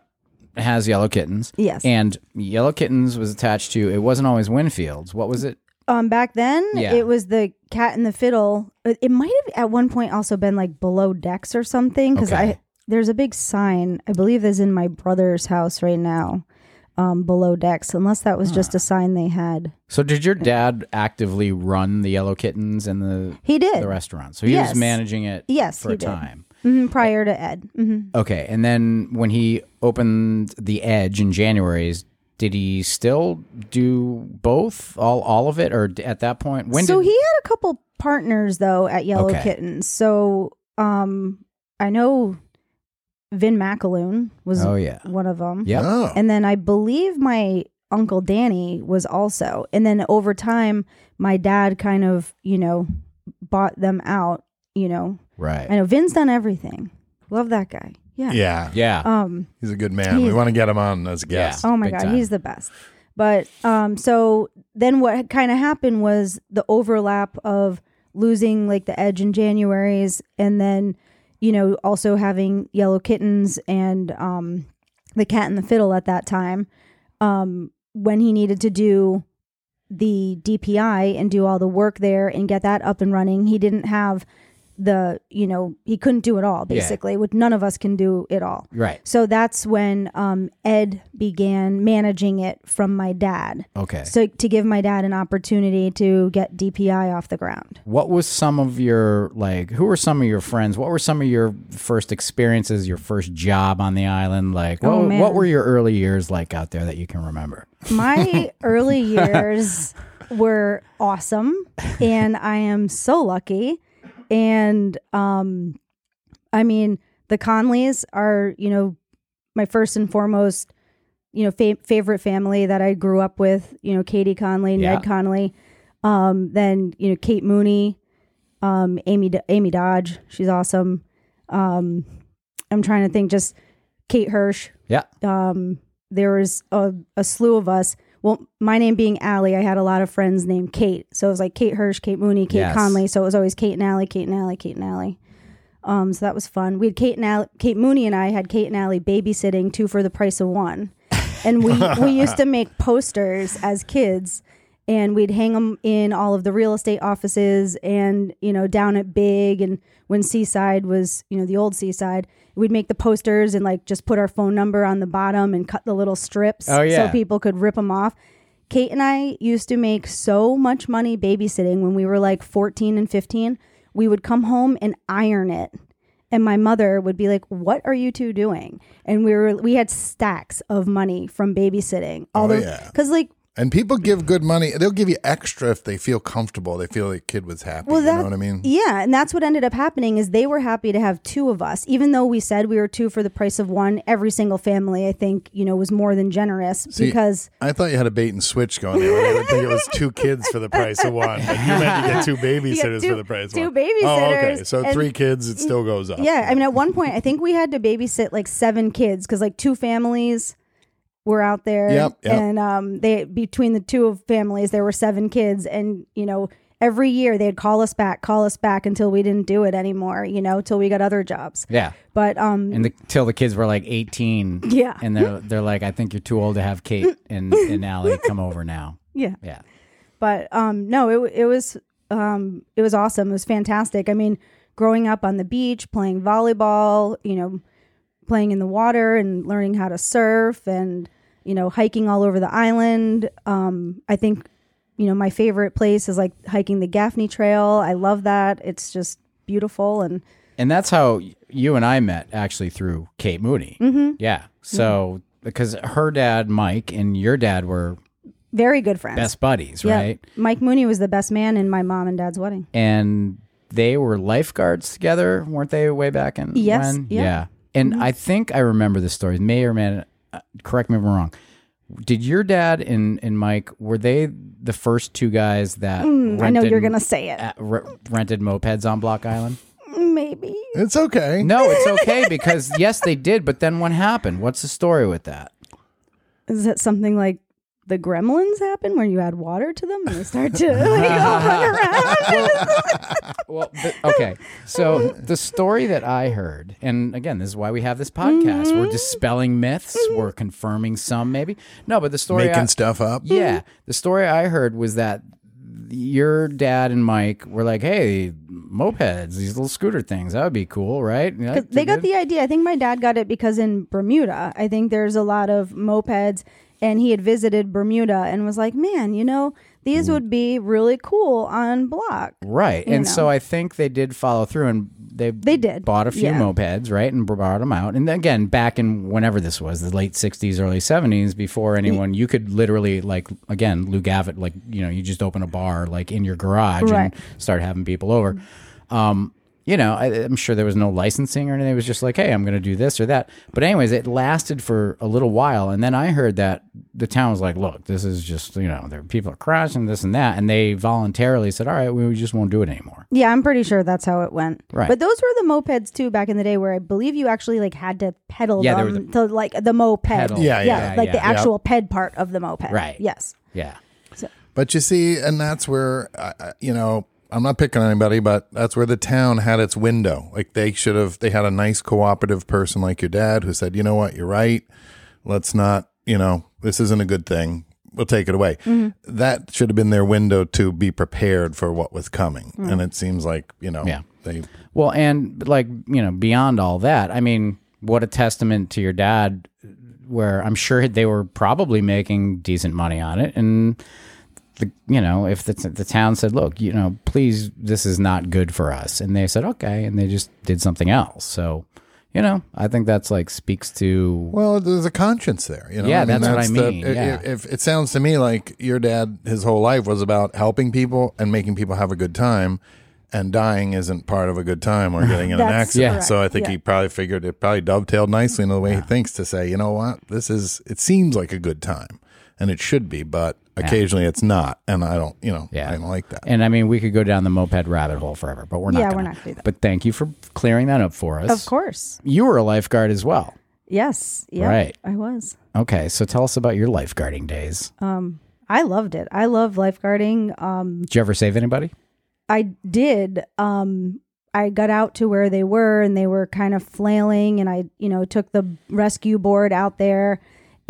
[SPEAKER 2] has yellow kittens.
[SPEAKER 4] Yes.
[SPEAKER 2] And yellow kittens was attached to. It wasn't always Winfields. What was it?
[SPEAKER 4] Um, back then
[SPEAKER 2] Yeah.
[SPEAKER 4] it was the Cat and the Fiddle. It it might have at one point also been like below decks or something because
[SPEAKER 2] Okay.
[SPEAKER 4] I there's a big sign I believe is in my brother's house right now, um, below decks. Unless that was just a sign they had.
[SPEAKER 2] So did your dad actively run the yellow kittens and the
[SPEAKER 4] He did.
[SPEAKER 2] the restaurant? So he
[SPEAKER 4] Yes.
[SPEAKER 2] was managing it.
[SPEAKER 4] Yes,
[SPEAKER 2] for
[SPEAKER 4] he
[SPEAKER 2] a
[SPEAKER 4] did.
[SPEAKER 2] time.
[SPEAKER 4] hmm prior to Ed. hmm
[SPEAKER 2] Okay, and then when he opened the Edge in January, did he still do both, all all of it, or d- at that point? When
[SPEAKER 4] so
[SPEAKER 2] did,
[SPEAKER 4] he had a couple partners though at Yellow
[SPEAKER 2] Okay.
[SPEAKER 4] Kittens. So um, I know Vin McAloon was
[SPEAKER 2] Oh yeah,
[SPEAKER 4] one of them.
[SPEAKER 2] yep.
[SPEAKER 1] Oh.
[SPEAKER 4] And then I believe my uncle Danny was also. And then over time, my dad kind of, you know, bought them out. You know,
[SPEAKER 2] right.
[SPEAKER 4] I know Vin's done everything. Love that guy. Yeah.
[SPEAKER 1] yeah.
[SPEAKER 2] yeah,
[SPEAKER 4] Um.
[SPEAKER 1] He's a good man. we
[SPEAKER 4] He's-
[SPEAKER 1] want to get him on as a guest.
[SPEAKER 4] Oh my
[SPEAKER 2] Big
[SPEAKER 4] god,
[SPEAKER 2] time.
[SPEAKER 4] he's the best. But um. So then what kind of happened was the overlap of losing like the edge in January's, and then you know also having yellow kittens and um the cat and the fiddle at that time. Um, when he needed to do the DPI and do all the work there and get that up and running, he didn't have the you know he couldn't do it all
[SPEAKER 2] Yeah.
[SPEAKER 4] basically. Which none of us can do it all.
[SPEAKER 2] right.
[SPEAKER 4] So that's when um, Ed began managing it from my dad.
[SPEAKER 2] Okay.
[SPEAKER 4] So to give my dad an opportunity to get DPI off the ground.
[SPEAKER 2] What was some of your like? Who were some of your friends? What were some of your first experiences? Your first job on the island? Like, what,
[SPEAKER 4] Oh,
[SPEAKER 2] what were your early years like out there that you can remember?
[SPEAKER 4] My early years were awesome, and I am so lucky. And um, I mean, the Conleys are, you know, my first and foremost, you know, fa- favorite family that I grew up with. You know, Katie Conley,
[SPEAKER 2] Yeah.
[SPEAKER 4] Ned Conley, um, then you know Kate Mooney, um, Amy D- Amy Dodge, she's awesome. Um, I'm trying to think, just Kate Hirsch,
[SPEAKER 2] Yeah.
[SPEAKER 4] um, there was a, a slew of us. Well, my name being Allie, I had a lot of friends named Kate. So it was like Kate Hirsch, Kate Mooney, Kate
[SPEAKER 2] Yes.
[SPEAKER 4] Conley. So it was always Kate and Allie, Kate and Allie, Kate and Allie. Um, so that was fun. We had Kate and Allie, Kate Mooney and I had Kate and Allie babysitting two for the price of one. And we, we used to make posters as kids and we'd hang them in all of the real estate offices and, you know, down at Big and when Seaside was, you know, the old Seaside, we'd make the posters and like just put our phone number on the bottom and cut the little strips
[SPEAKER 2] Oh, yeah.
[SPEAKER 4] so people could rip them off. Kate and I used to make so much money babysitting when we were like 14 and 15. We would come home and iron it. And my mother would be like, "What are you two doing?" And we were we had stacks of money from babysitting. Oh, Although
[SPEAKER 1] yeah.
[SPEAKER 4] cuz like
[SPEAKER 1] And people give good money. They'll give you extra if they feel comfortable. They feel like kid was happy.
[SPEAKER 4] Well,
[SPEAKER 1] you know what I mean?
[SPEAKER 4] Yeah, and that's what ended up happening is they were happy to have two of us, even though we said we were two for the price of one. Every single family, I think, you know, was more than generous
[SPEAKER 1] See,
[SPEAKER 4] because
[SPEAKER 1] I thought you had a bait and switch going there. Would think it was two kids for the price of one. But you meant to get two babysitters
[SPEAKER 4] two-
[SPEAKER 1] for the price of
[SPEAKER 4] two
[SPEAKER 1] one. Oh, okay.
[SPEAKER 4] babysitters
[SPEAKER 1] So
[SPEAKER 4] and-
[SPEAKER 1] three kids, it still goes up.
[SPEAKER 4] yeah, I mean, at one point, I think we had to babysit like seven kids because like two families were out there,
[SPEAKER 1] Yep, yep.
[SPEAKER 4] and um, they between the two of families there were seven kids, and you know every year they'd call us back, call us back until we didn't do it anymore, you know, till we got other jobs.
[SPEAKER 2] Yeah.
[SPEAKER 4] But um
[SPEAKER 2] And the, till the kids were like 18.
[SPEAKER 4] Yeah.
[SPEAKER 2] And they're, they're like, I think you're too old to have Kate and, and Allie come over now.
[SPEAKER 4] yeah.
[SPEAKER 2] Yeah.
[SPEAKER 4] But um no, it it was um it was awesome. It was fantastic. I mean, growing up on the beach, playing volleyball, you know, playing in the water and learning how to surf and you know, hiking all over the island. Um I think you know, my favorite place is like hiking the Gaffney Trail. I love that. It's just beautiful and
[SPEAKER 2] And that's how you and I met actually through Kate Mooney. Mm-hmm. Yeah. So because her dad, Mike, and your dad were
[SPEAKER 4] very good friends.
[SPEAKER 2] best buddies,
[SPEAKER 4] Yeah.
[SPEAKER 2] right?
[SPEAKER 4] Mike Mooney was the best man in my mom and dad's wedding.
[SPEAKER 2] And they were lifeguards together, weren't they, way back in
[SPEAKER 4] Yes,
[SPEAKER 2] when?
[SPEAKER 4] yeah. Mm-hmm.
[SPEAKER 2] And I think I remember the story. May or may uh, correct me if I'm wrong. Did your dad and, and Mike were they the first two guys that
[SPEAKER 4] Mm, I know you're going to say it.
[SPEAKER 2] uh, re- rented mopeds on Block Island?
[SPEAKER 4] Maybe.
[SPEAKER 1] It's okay.
[SPEAKER 2] No, it's okay because yes, they did. But then what happened? What's the story with that?
[SPEAKER 4] Is it something like the gremlins happen where you add water to them and they start to like, all run around?
[SPEAKER 2] Well, but, okay. So the story that I heard, and again, this is why we have this podcast.
[SPEAKER 4] Mm-hmm.
[SPEAKER 2] We're dispelling myths. We're confirming some, maybe. No, but the story.
[SPEAKER 1] Making
[SPEAKER 2] I,
[SPEAKER 1] stuff up.
[SPEAKER 2] yeah, the story I heard was that your dad and Mike were like, "Hey, mopeds, these little scooter things, that would be cool, right?" You're like,
[SPEAKER 4] they got
[SPEAKER 2] "Good."
[SPEAKER 4] the idea. I think my dad got it because in Bermuda, I think there's a lot of mopeds and he had visited Bermuda and was like, man, you know, these
[SPEAKER 2] Mm.
[SPEAKER 4] would be really cool on block.
[SPEAKER 2] Right. And
[SPEAKER 4] know.
[SPEAKER 2] so I think they did follow through and they
[SPEAKER 4] They did.
[SPEAKER 2] bought a few
[SPEAKER 4] Yeah.
[SPEAKER 2] mopeds, right? And brought them out. And then again, back in whenever this was, the late 60s, early 70s, before anyone, you could literally, like, again, Lou Gavitt, like, you know, you just open a bar, like, in your garage
[SPEAKER 4] Right.
[SPEAKER 2] and start having people over. Um, you know, I, I'm sure there was no licensing or anything. It was just like, hey, I'm going to do this or that. But, anyways, it lasted for a little while. And then I heard that the town was like, look, this is just, you know, there people are crashing this and that. And they voluntarily said, all right, we just won't do it anymore.
[SPEAKER 4] Yeah, I'm pretty sure that's how it went.
[SPEAKER 2] Right.
[SPEAKER 4] But those were the mopeds too back in the day where I believe you actually like had to pedal
[SPEAKER 2] Yeah, they were
[SPEAKER 4] them to like the moped.
[SPEAKER 2] Pedal.
[SPEAKER 1] Yeah, yeah,
[SPEAKER 4] like the
[SPEAKER 2] yeah.
[SPEAKER 4] actual ped part of the moped.
[SPEAKER 2] Right.
[SPEAKER 4] Yes.
[SPEAKER 2] Yeah.
[SPEAKER 1] But you see, and that's where, uh, you know, I'm not picking on anybody, but that's where the town had its window. Like they should have, they had a nice cooperative person like your dad who said, you know what, you're right. Let's not, you know, this isn't a good thing. We'll take it away. Mm-hmm. That should have been their window to be prepared for what was coming. Mm. And it seems like, you know,
[SPEAKER 2] Yeah.
[SPEAKER 1] they,
[SPEAKER 2] Well, and like, you know, beyond all that, I mean, what a testament to your dad, where I'm sure they were probably making decent money on it. And, the, you know, if the, the town said, look, you know, please, this is not good for us. And they said, okay. And they just did something else. So, you know, I think that's like speaks to,
[SPEAKER 1] Well, there's a conscience there. You know?
[SPEAKER 2] Yeah, that's what I
[SPEAKER 1] the-
[SPEAKER 2] mean,
[SPEAKER 1] i-
[SPEAKER 2] yeah.
[SPEAKER 1] If, it sounds to me like your dad, his whole life was about helping people and making people have a good time, and dying isn't part of a good time or getting in an accident.
[SPEAKER 4] correct,
[SPEAKER 1] So I think
[SPEAKER 4] yeah.
[SPEAKER 1] he probably figured it probably dovetailed nicely in the way he thinks to say, you know what, this is. It seems like a good time, and it should be, but occasionally it's not, and I don't. You know,
[SPEAKER 2] Yeah.
[SPEAKER 1] I don't like that.
[SPEAKER 2] and I mean, we could go down the moped rabbit hole forever, but we're not.
[SPEAKER 4] Yeah, we're
[SPEAKER 2] gonna.
[SPEAKER 4] not gonna do that.
[SPEAKER 2] But thank you for clearing that up for us.
[SPEAKER 4] Of course.
[SPEAKER 2] You were a lifeguard as well.
[SPEAKER 4] Yes. Yeah.
[SPEAKER 2] Right.
[SPEAKER 4] I was.
[SPEAKER 2] Okay, so tell us about your lifeguarding days.
[SPEAKER 4] I loved it. I love lifeguarding. Um,
[SPEAKER 2] Did you ever save anybody?
[SPEAKER 4] I did. Um, I got out to where they were and they were kind of flailing, and I, you know, took the rescue board out there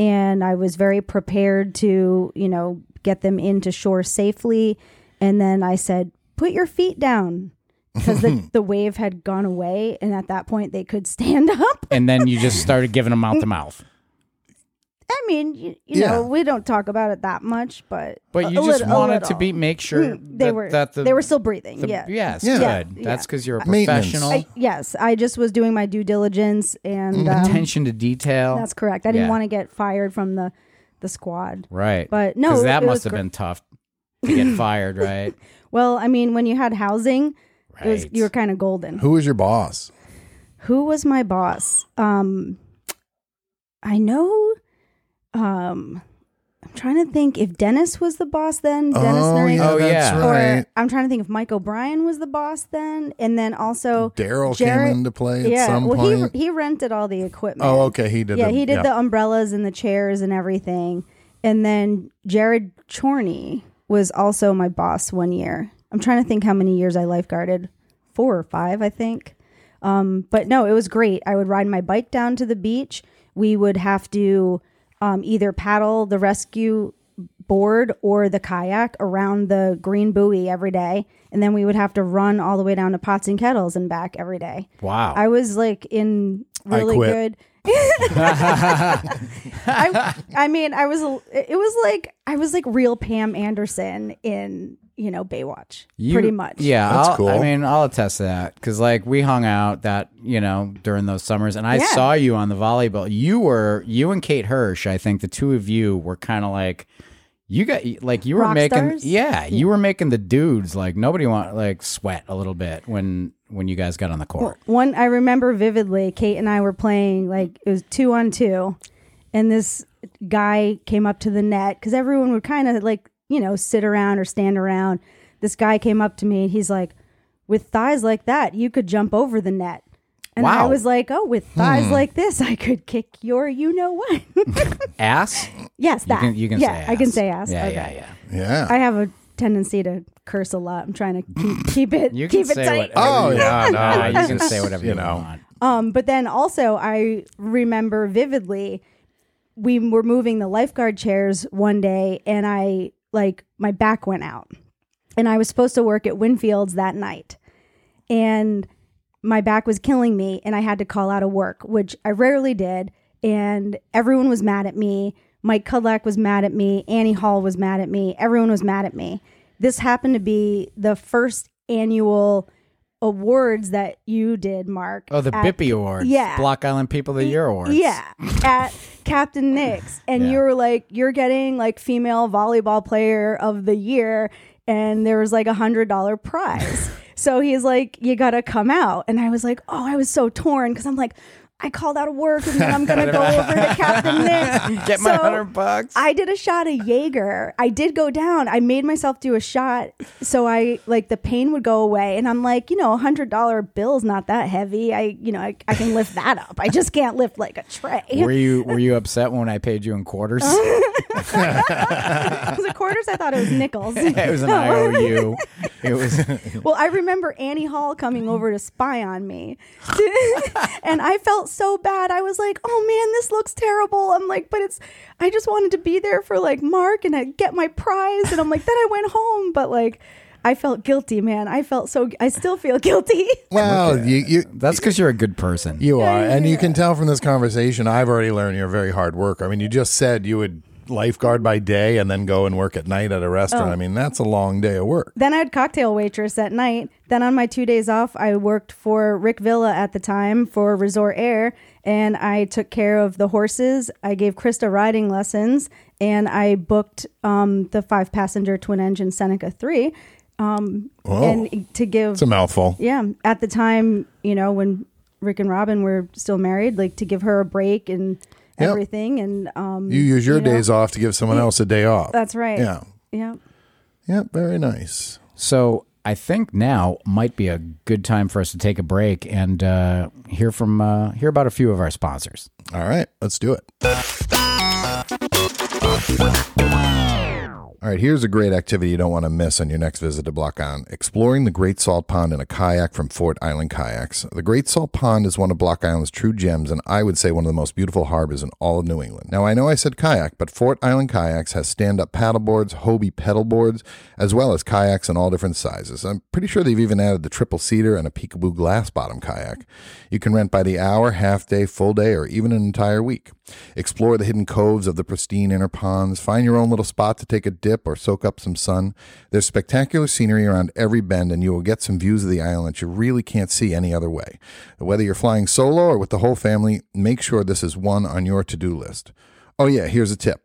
[SPEAKER 4] and I was very prepared to, you know, get them into shore safely. And then I said, put your feet down because the, the wave had gone away. And at that point, they could stand up.
[SPEAKER 2] And then you just started giving them mouth to mouth.
[SPEAKER 4] I mean, you, you
[SPEAKER 1] Yeah.
[SPEAKER 4] know, we don't talk about it that much, but
[SPEAKER 2] But you
[SPEAKER 4] a
[SPEAKER 2] just
[SPEAKER 4] little-
[SPEAKER 2] wanted to be make sure
[SPEAKER 4] Mm, they
[SPEAKER 2] that,
[SPEAKER 4] were
[SPEAKER 2] that the,
[SPEAKER 4] they were still breathing.
[SPEAKER 2] the-
[SPEAKER 4] yeah.
[SPEAKER 2] Yes,
[SPEAKER 1] Yeah.
[SPEAKER 2] good.
[SPEAKER 4] Yeah.
[SPEAKER 2] That's because you're a professional.
[SPEAKER 4] I, yes, I just was doing my due diligence, and um,
[SPEAKER 2] Attention to detail.
[SPEAKER 4] that's correct. I didn't
[SPEAKER 2] Yeah.
[SPEAKER 4] want to get fired from the the squad.
[SPEAKER 2] right.
[SPEAKER 4] But no,
[SPEAKER 2] because that
[SPEAKER 4] it
[SPEAKER 2] must have
[SPEAKER 4] gr-
[SPEAKER 2] been tough to get fired, right?
[SPEAKER 4] Well, I mean, when you had housing, it was, you were kind of golden.
[SPEAKER 1] Who was your boss?
[SPEAKER 4] Who was my boss? Um, I know. Um, I'm trying to think if Dennis was the boss then. Dennis
[SPEAKER 1] oh,
[SPEAKER 4] Nurring.
[SPEAKER 1] yeah,
[SPEAKER 2] Oh,
[SPEAKER 1] that's
[SPEAKER 2] yeah.
[SPEAKER 4] Or
[SPEAKER 1] right.
[SPEAKER 4] I'm trying to think if Mike O'Brien was the boss then, and then also
[SPEAKER 1] Daryl
[SPEAKER 4] Jared-
[SPEAKER 1] came into play at
[SPEAKER 4] yeah.
[SPEAKER 1] some
[SPEAKER 4] well,
[SPEAKER 1] point.
[SPEAKER 4] he he rented all the equipment.
[SPEAKER 1] oh, okay. He did.
[SPEAKER 4] yeah,
[SPEAKER 1] the,
[SPEAKER 4] he did the umbrellas and the chairs and everything. And then Jared Chorney was also my boss one year. I'm trying to think how many years I lifeguarded. Four or five, I think. Um, but no, it was great. I would ride my bike down to the beach. We would have to um, either paddle the rescue board or the kayak around the green buoy every day. And then we would have to run all the way down to pots and kettles and back every day.
[SPEAKER 2] Wow.
[SPEAKER 4] I was like in really good. I, I mean, I was. It was like I was like real Pam Anderson in you know Baywatch,
[SPEAKER 2] You-
[SPEAKER 4] pretty much.
[SPEAKER 2] Yeah,
[SPEAKER 1] That's
[SPEAKER 2] I'll-
[SPEAKER 1] cool.
[SPEAKER 2] I mean, I'll attest to that because like we hung out that you know during those summers, and I
[SPEAKER 4] Yeah.
[SPEAKER 2] saw you on the volleyball. You were you and Kate Hirsch. I think the two of you were kind of like you got like you were
[SPEAKER 4] Rock
[SPEAKER 2] making
[SPEAKER 4] stars?
[SPEAKER 2] yeah you were making the dudes like nobody want like sweat a little bit when when you guys got on the court.
[SPEAKER 4] One I remember vividly. Kate and I were playing like it was two on two, and this guy came up to the net because everyone would kind of like you know sit around or stand around. This guy came up to me and he's like, "With thighs like that, you could jump over the net." And I was like, "Oh, with thighs like this, I could kick your you know what."
[SPEAKER 2] Ass.
[SPEAKER 4] yes,
[SPEAKER 2] You
[SPEAKER 4] that.
[SPEAKER 2] can you can
[SPEAKER 4] yeah,
[SPEAKER 2] say
[SPEAKER 4] I can say ass.
[SPEAKER 2] Yeah,
[SPEAKER 4] Okay.
[SPEAKER 2] yeah, yeah.
[SPEAKER 1] Yeah.
[SPEAKER 4] I have a tendency to curse a lot. I'm trying to keep, keep it
[SPEAKER 2] You can
[SPEAKER 4] keep it
[SPEAKER 2] say
[SPEAKER 4] tight.
[SPEAKER 2] whatever.
[SPEAKER 1] Oh,
[SPEAKER 2] you
[SPEAKER 1] yeah,
[SPEAKER 2] want.
[SPEAKER 1] no,
[SPEAKER 2] you can say whatever
[SPEAKER 1] you
[SPEAKER 2] you,
[SPEAKER 1] know.
[SPEAKER 2] want.
[SPEAKER 4] Um, but then also I remember vividly we were moving the lifeguard chairs one day and I like my back went out. And I was supposed to work at Winfield's that night. And my back was killing me and I had to call out of work, which I rarely did. And everyone was mad at me. Mike Kudlak was mad at me. Annie Hall was mad at me. Everyone was mad at me. This happened to be the first annual awards that you did, Mark.
[SPEAKER 2] Oh, the
[SPEAKER 4] at-
[SPEAKER 2] Bippy Awards.
[SPEAKER 4] Yeah.
[SPEAKER 2] Block Island People of the Year Awards.
[SPEAKER 4] Yeah, at Captain Nick's, and
[SPEAKER 2] Yeah.
[SPEAKER 4] you were like, you're getting like female volleyball player of the year, and there was like a hundred dollar prize. so he's like, you gotta come out, and I was like, oh, I was so torn because I'm like. I called out of work and then I'm gonna go over to Captain Nick's.
[SPEAKER 2] Get my
[SPEAKER 4] So,
[SPEAKER 2] hundred bucks.
[SPEAKER 4] I did a shot of Jaeger. I did go down. I made myself do a shot so I like the pain would go away. And I'm like, you know, a hundred dollar bill's not that heavy. I, you know, I, I can lift that up. I just can't lift like a tray.
[SPEAKER 2] Were you were you upset when I paid you in quarters?
[SPEAKER 4] was it quarters? I thought it was nickels.
[SPEAKER 2] it was an IOU. It was
[SPEAKER 4] well, I remember Annie Hall coming over to spy on me. and I felt so bad. I was like, oh man, this looks terrible. I'm like, but it's, I just wanted to be there for like Mark and I get my prize. And I'm like, then I went home. But like, I felt guilty, man. I felt so, I still feel guilty.
[SPEAKER 1] well, you, you
[SPEAKER 2] that's because you're a good person.
[SPEAKER 1] you are, and you can tell from this conversation. I've already learned you're a very hard worker. I mean, you just said you would lifeguard by day and then go and work at night at a restaurant.
[SPEAKER 4] Oh.
[SPEAKER 1] I mean, that's a long day of work.
[SPEAKER 4] then I had cocktail waitress at night. Then on my two days off, I worked for Rick Villa at the time for Resort Air, and I took care of the horses. I gave Krista riding lessons, and I booked um, the five passenger twin engine Seneca three. Um,
[SPEAKER 1] Whoa.
[SPEAKER 4] and to give
[SPEAKER 1] It's a mouthful.
[SPEAKER 4] yeah at the time you know when rick and robin were still married like to give her a break and
[SPEAKER 1] Yep.
[SPEAKER 4] everything and um
[SPEAKER 1] You use your
[SPEAKER 4] you know,
[SPEAKER 1] days off to give someone else a day off.
[SPEAKER 4] that's right
[SPEAKER 1] Yeah.
[SPEAKER 4] yeah
[SPEAKER 1] Yeah, very nice.
[SPEAKER 2] So I think now might be a good time for us to take a break and uh, hear from uh, hear about a few of our sponsors.
[SPEAKER 1] All right, let's do it. All right, here's a great activity you don't want to miss on your next visit to Block Island. Exploring the Great Salt Pond in a kayak from Fort Island Kayaks. The Great Salt Pond is one of Block Island's true gems and I would say one of the most beautiful harbors in all of New England. Now, I know I said kayak, but Fort Island Kayaks has stand-up paddleboards, Hobie pedal boards, as well as kayaks in all different sizes. I'm pretty sure they've even added the triple seater and a peekaboo glass bottom kayak. You can rent by the hour, half day, full day, or even an entire week. Explore the hidden coves of the pristine inner ponds. Find your own little spot to take a dip or soak up some sun. There's spectacular scenery around every bend, and you will get some views of the island that you really can't see any other way. Whether you're flying solo or with the whole family, make sure this is one on your to do list. Oh, yeah, here's a tip.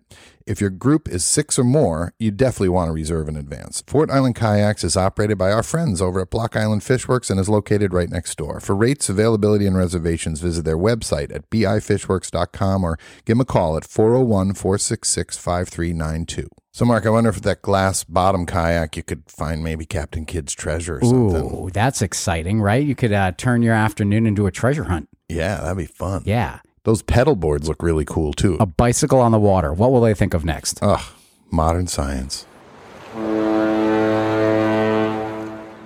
[SPEAKER 1] If your group is six or more, you definitely want to reserve in advance. Fort Island Kayaks is operated by our friends over at Block Island Fishworks and is located right next door. For rates, availability, and reservations, visit their website at bifishworks.com or give them a call at 401 466 5392. So, Mark, I wonder if that glass bottom kayak you could find maybe Captain Kidd's treasure or something.
[SPEAKER 2] Ooh, that's exciting, right? You could uh, turn your afternoon into a treasure hunt.
[SPEAKER 1] Yeah, that'd be fun.
[SPEAKER 2] Yeah,
[SPEAKER 1] Those pedal boards look really cool too.
[SPEAKER 2] a bicycle on the water. What will they think of next?
[SPEAKER 1] Ugh, modern science.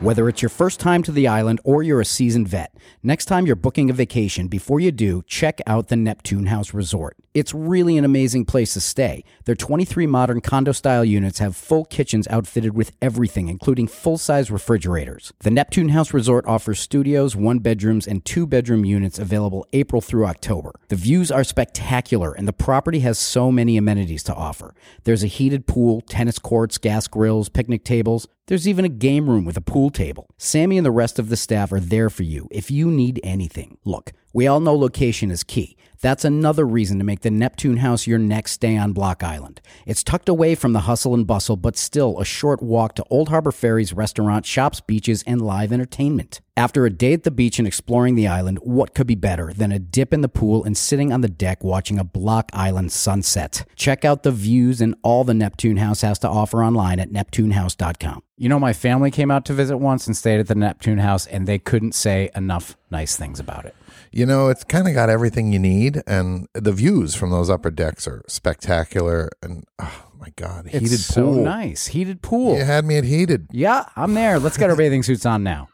[SPEAKER 2] Whether it's your first time to the island or you're a seasoned vet, next time you're booking a vacation, before you do, check out the Neptune House Resort. It's really an amazing place to stay. Their 23 modern condo style units have full kitchens outfitted with everything, including full size refrigerators. The Neptune House Resort offers studios, one bedrooms, and two bedroom units available April through October. The views are spectacular, and the property has so many amenities to offer. There's a heated pool, tennis courts, gas grills, picnic tables. There's even a game room with a pool table. Sammy and the rest of the staff are there for you if you need anything. Look, we all know location is key. That's another reason to make the Neptune House your next stay on Block Island. It's tucked away from the hustle and bustle, but still a short walk to Old Harbor Ferry's restaurant, shops, beaches, and live entertainment. After a day at the beach and exploring the island, what could be better than a dip in the pool and sitting on the deck watching a Block Island sunset? Check out the views and all the Neptune House has to offer online at neptunehouse.com. You know, my family came out to visit once and stayed at the Neptune House, and they couldn't say enough nice things about it.
[SPEAKER 1] You know, it's kind of got everything you need, and the views from those upper decks are spectacular. And oh my god,
[SPEAKER 2] It's
[SPEAKER 1] heated
[SPEAKER 2] so nice. Heated pool.
[SPEAKER 1] You had me at heated.
[SPEAKER 2] Yeah, I'm there. Let's get our bathing suits on now.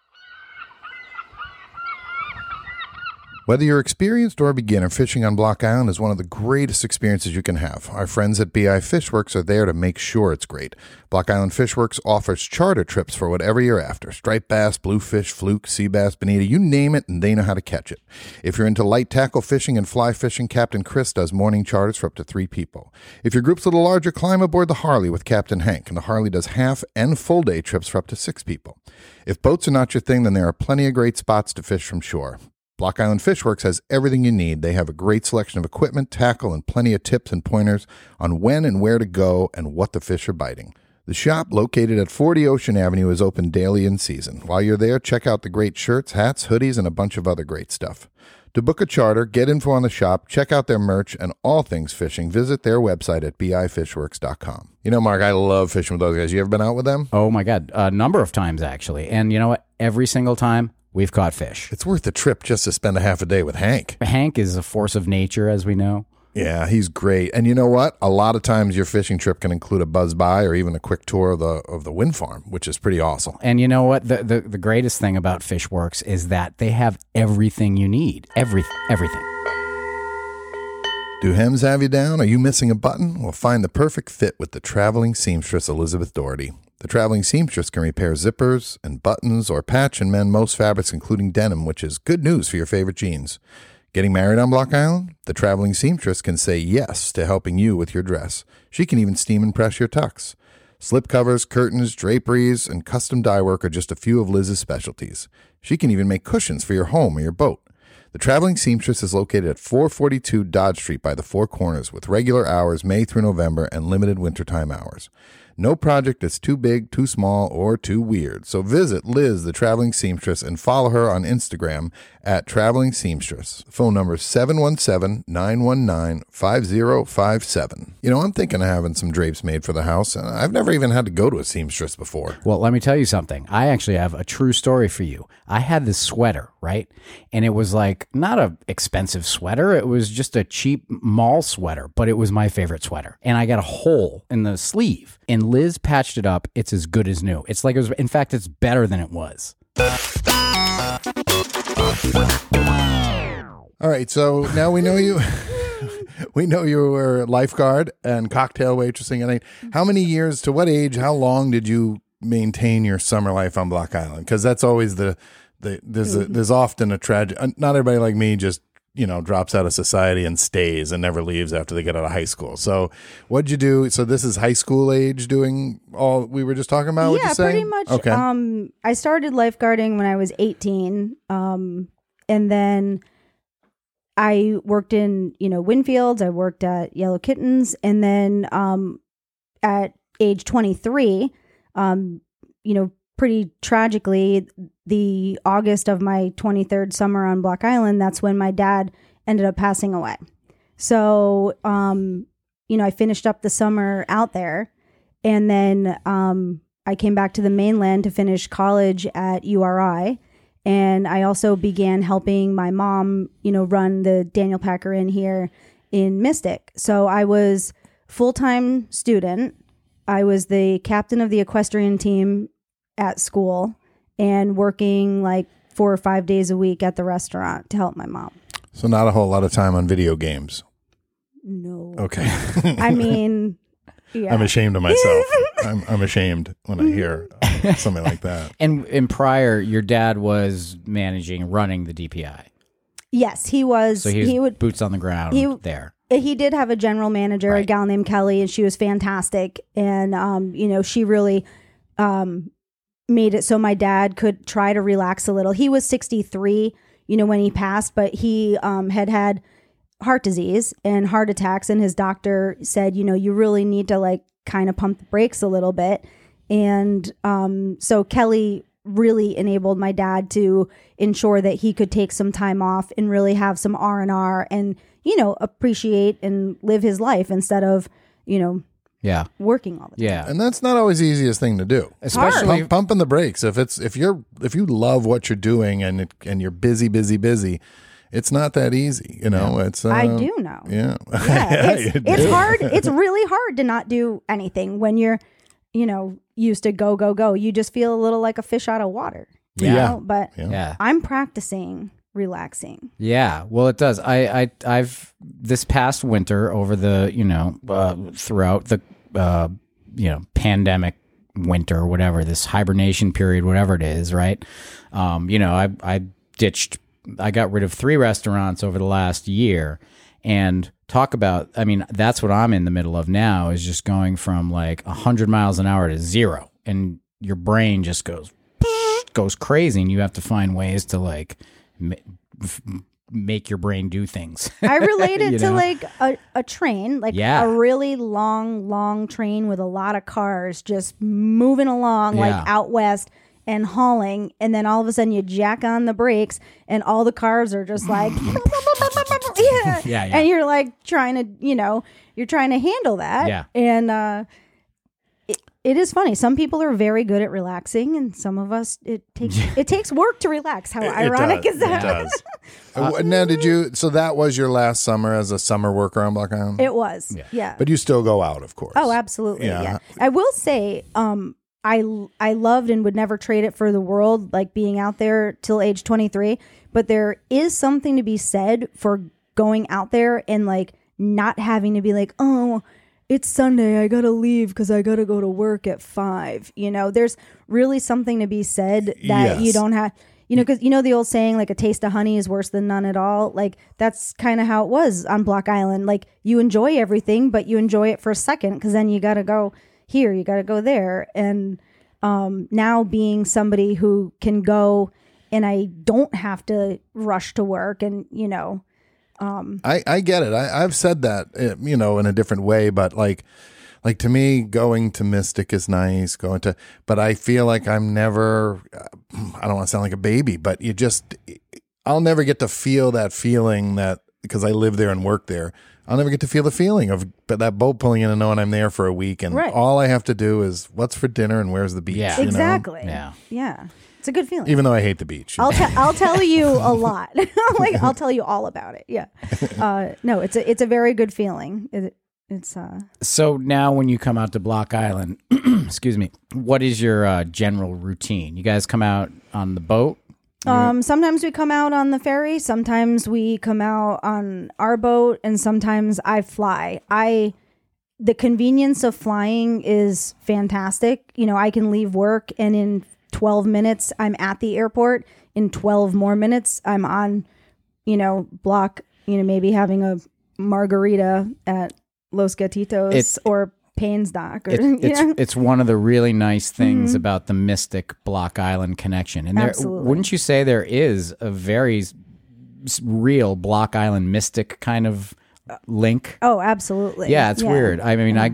[SPEAKER 1] Whether you're experienced or a beginner, fishing on Block Island is one of the greatest experiences you can have. Our friends at BI Fishworks are there to make sure it's great. Block Island Fishworks offers charter trips for whatever you're after striped bass, bluefish, fluke, sea bass, bonita, you name it, and they know how to catch it. If you're into light tackle fishing and fly fishing, Captain Chris does morning charters for up to three people. If your group's a little larger, climb aboard the Harley with Captain Hank, and the Harley does half and full day trips for up to six people. If boats are not your thing, then there are plenty of great spots to fish from shore. Block Island Fishworks has everything you need. They have a great selection of equipment, tackle, and plenty of tips and pointers on when and where to go and what the fish are biting. The shop, located at 40 Ocean Avenue, is open daily in season. While you're there, check out the great shirts, hats, hoodies, and a bunch of other great stuff. To book a charter, get info on the shop, check out their merch, and all things fishing, visit their website at bifishworks.com. You know, Mark, I love fishing with those guys. You ever been out with them?
[SPEAKER 2] Oh my god, a number of times actually. And you know what? Every single time we've caught fish.
[SPEAKER 1] It's worth the trip just to spend a half a day with Hank.
[SPEAKER 2] Hank is a force of nature, as we know.
[SPEAKER 1] Yeah, he's great. And you know what? A lot of times your fishing trip can include a buzz by or even a quick tour of the of the wind farm, which is pretty awesome.
[SPEAKER 2] And you know what? The, the the greatest thing about Fishworks is that they have everything you need. Every everything.
[SPEAKER 1] Do hems have you down? Are you missing a button? Well, find the perfect fit with the traveling seamstress Elizabeth Doherty. The traveling seamstress can repair zippers and buttons or patch and mend most fabrics, including denim, which is good news for your favorite jeans. Getting married on Block Island? The traveling seamstress can say yes to helping you with your dress. She can even steam and press your tux. Slip covers, curtains, draperies, and custom dye work are just a few of Liz's specialties. She can even make cushions for your home or your boat. The Traveling Seamstress is located at 442 Dodge Street by the Four Corners with regular hours May through November and limited wintertime hours. No project is too big, too small, or too weird. So visit Liz, the Traveling Seamstress, and follow her on Instagram at Traveling Seamstress. Phone number is 717 919 5057. You know, I'm thinking of having some drapes made for the house. and I've never even had to go to a seamstress before.
[SPEAKER 2] Well, let me tell you something. I actually have a true story for you. I had this sweater, right? And it was like not a expensive sweater. It was just a cheap mall sweater, but it was my favorite sweater. And I got a hole in the sleeve and Liz patched it up. It's as good as new. It's like it was in fact it's better than it was.
[SPEAKER 1] All right, so now we know you. we know you were a lifeguard and cocktail waitressing. And I- how many years? To what age? How long did you maintain your summer life on Block Island? Because that's always the the there's a, mm-hmm. there's often a tragic. Uh, not everybody like me just you know drops out of society and stays and never leaves after they get out of high school. So what'd you do? So this is high school age doing all we were just talking about. what
[SPEAKER 4] yeah, pretty much.
[SPEAKER 1] Okay.
[SPEAKER 4] Um, I started lifeguarding when I was 18. Um, and then I worked in, you know, Winfields. I worked at Yellow Kittens, and then um, at age 23, um, you know, pretty tragically, the August of my 23rd summer on Block Island, that's when my dad ended up passing away. So, um, you know, I finished up the summer out there, and then um, I came back to the mainland to finish college at URI. And I also began helping my mom, you know, run the Daniel Packer Inn here in Mystic. So I was full time student. I was the captain of the equestrian team at school, and working like four or five days a week at the restaurant to help my mom.
[SPEAKER 1] So not a whole lot of time on video games.
[SPEAKER 4] No.
[SPEAKER 1] Okay.
[SPEAKER 4] I mean, yeah.
[SPEAKER 1] I'm ashamed of myself. I'm, I'm ashamed when I hear uh, something like that.
[SPEAKER 2] And in prior, your dad was managing, running the DPI.
[SPEAKER 4] yes, he was.
[SPEAKER 2] So he, was
[SPEAKER 4] he would.
[SPEAKER 2] boots on the ground
[SPEAKER 4] he-
[SPEAKER 2] there.
[SPEAKER 4] He did have a general manager, a gal named Kelly, and she was fantastic. And um, you know, she really um made it so my dad could try to relax a little. He was 63, you know, when he passed, but he um had had heart disease and heart attacks and his doctor said, you know, you really need to like kind of pump the brakes a little bit. And um so Kelly really enabled my dad to ensure that he could take some time off and really have some R&R and you know appreciate and live his life instead of you know
[SPEAKER 2] Yeah.
[SPEAKER 4] working all the time.
[SPEAKER 2] Yeah.
[SPEAKER 1] And that's not always the easiest thing to do.
[SPEAKER 2] Especially
[SPEAKER 1] Pump, pumping the brakes. If it's if you're if you love what you're doing and it, and you're busy, busy, busy, it's not that easy. You know, it's. Uh,
[SPEAKER 4] I do know.
[SPEAKER 1] Yeah,
[SPEAKER 4] Yeah, it's,
[SPEAKER 1] you
[SPEAKER 4] it's
[SPEAKER 1] do.
[SPEAKER 4] hard. It's really hard to not do anything when you're, you know, used to go go go. You just feel a little like a fish out of water. you
[SPEAKER 2] Yeah.
[SPEAKER 4] know? but
[SPEAKER 1] Yeah.
[SPEAKER 2] yeah.
[SPEAKER 4] I'm practicing relaxing.
[SPEAKER 2] Yeah, well, it does. I, I, I've this past winter over the you know uh, throughout the uh, you know pandemic winter whatever this hibernation period, whatever it is, right? Um, you know, I I ditched. I got rid of three restaurants over the last year, and talk about. I mean, that's what I'm in the middle of now. Is just going from like hundred miles an hour to zero, and your brain just goes goes crazy, and you have to find ways to like. Make your brain do things.
[SPEAKER 4] I relate it to
[SPEAKER 2] know?
[SPEAKER 4] like a, a train, like
[SPEAKER 2] Yeah.
[SPEAKER 4] a really long, long train with a lot of cars just moving along,
[SPEAKER 2] Yeah.
[SPEAKER 4] like out west and hauling. And then all of a sudden you jack on the brakes and all the cars are just like, yeah.
[SPEAKER 2] Yeah, yeah.
[SPEAKER 4] And you're like trying to, you know, you're trying to handle that.
[SPEAKER 2] Yeah.
[SPEAKER 4] And, uh, it, it is funny. Some people are very good at relaxing, and some of us it takes it takes work to relax. How
[SPEAKER 1] It
[SPEAKER 4] ironic
[SPEAKER 1] does.
[SPEAKER 4] is that?
[SPEAKER 1] It does. Uh, now, did you? So that was your last summer as a summer worker on Block Island.
[SPEAKER 4] It was, yeah.
[SPEAKER 1] but you still go out, of course.
[SPEAKER 4] Oh, absolutely.
[SPEAKER 1] Yeah.
[SPEAKER 4] Yeah. I will say, um, I I loved and would never trade it for the world, like being out there till age 23. But there is something to be said for going out there and like not having to be like, oh, it's Sunday, I gotta leave because I gotta go to work at five. You know, there's really something to be said that you don't have. You know, because you know the old saying, like a taste of honey is worse than none at all. Like that's kind of how it was on Block Island. Like you enjoy everything, but you enjoy it for a second because then you got to go here, you got to go there. And um, now being somebody who can go and I don't have to rush to work, and you know,
[SPEAKER 1] I, I get it. I, I've said that, uh, you know, in a different way, but like, like to me, going to Mystic is nice. Going to, but I feel like I'm never. uh, I don't want to sound like a baby, but you just, I'll never get to feel that feeling that because I live there and work there. I'll never get to feel the feeling of but that boat pulling in and knowing I'm there for a week, and
[SPEAKER 4] Right.
[SPEAKER 1] all I have to do is what's for dinner and where's the beach.
[SPEAKER 2] Yeah.
[SPEAKER 1] you know?
[SPEAKER 4] exactly.
[SPEAKER 2] Yeah.
[SPEAKER 4] yeah, it's a good feeling.
[SPEAKER 1] Even though I hate the beach.
[SPEAKER 4] I'll, te- I'll tell you a lot. like I'll tell you all about it. Yeah. Uh, no, it's a it's a very good feeling. It, it's uh
[SPEAKER 2] So now, when you come out to Block Island, excuse me, what is your uh, general routine? You guys come out on the boat.
[SPEAKER 4] um sometimes we come out on the ferry, sometimes we come out on our boat, and sometimes I fly. I the convenience of flying is fantastic. You know, I can leave work and in 12 minutes I'm at the airport. In 12 more minutes I'm on, you know, block, you know, maybe having a margarita at Los Gatitos
[SPEAKER 2] It-
[SPEAKER 4] or Payne's Dock or
[SPEAKER 2] It, it's
[SPEAKER 4] know?
[SPEAKER 2] it's one of the really nice things mm-hmm. about the Mystic Block Island connection. And there,
[SPEAKER 4] Absolutely.
[SPEAKER 2] wouldn't you say there is a very real Block Island Mystic kind of link?
[SPEAKER 4] Oh, absolutely.
[SPEAKER 2] Yeah, it's weird. I mean, i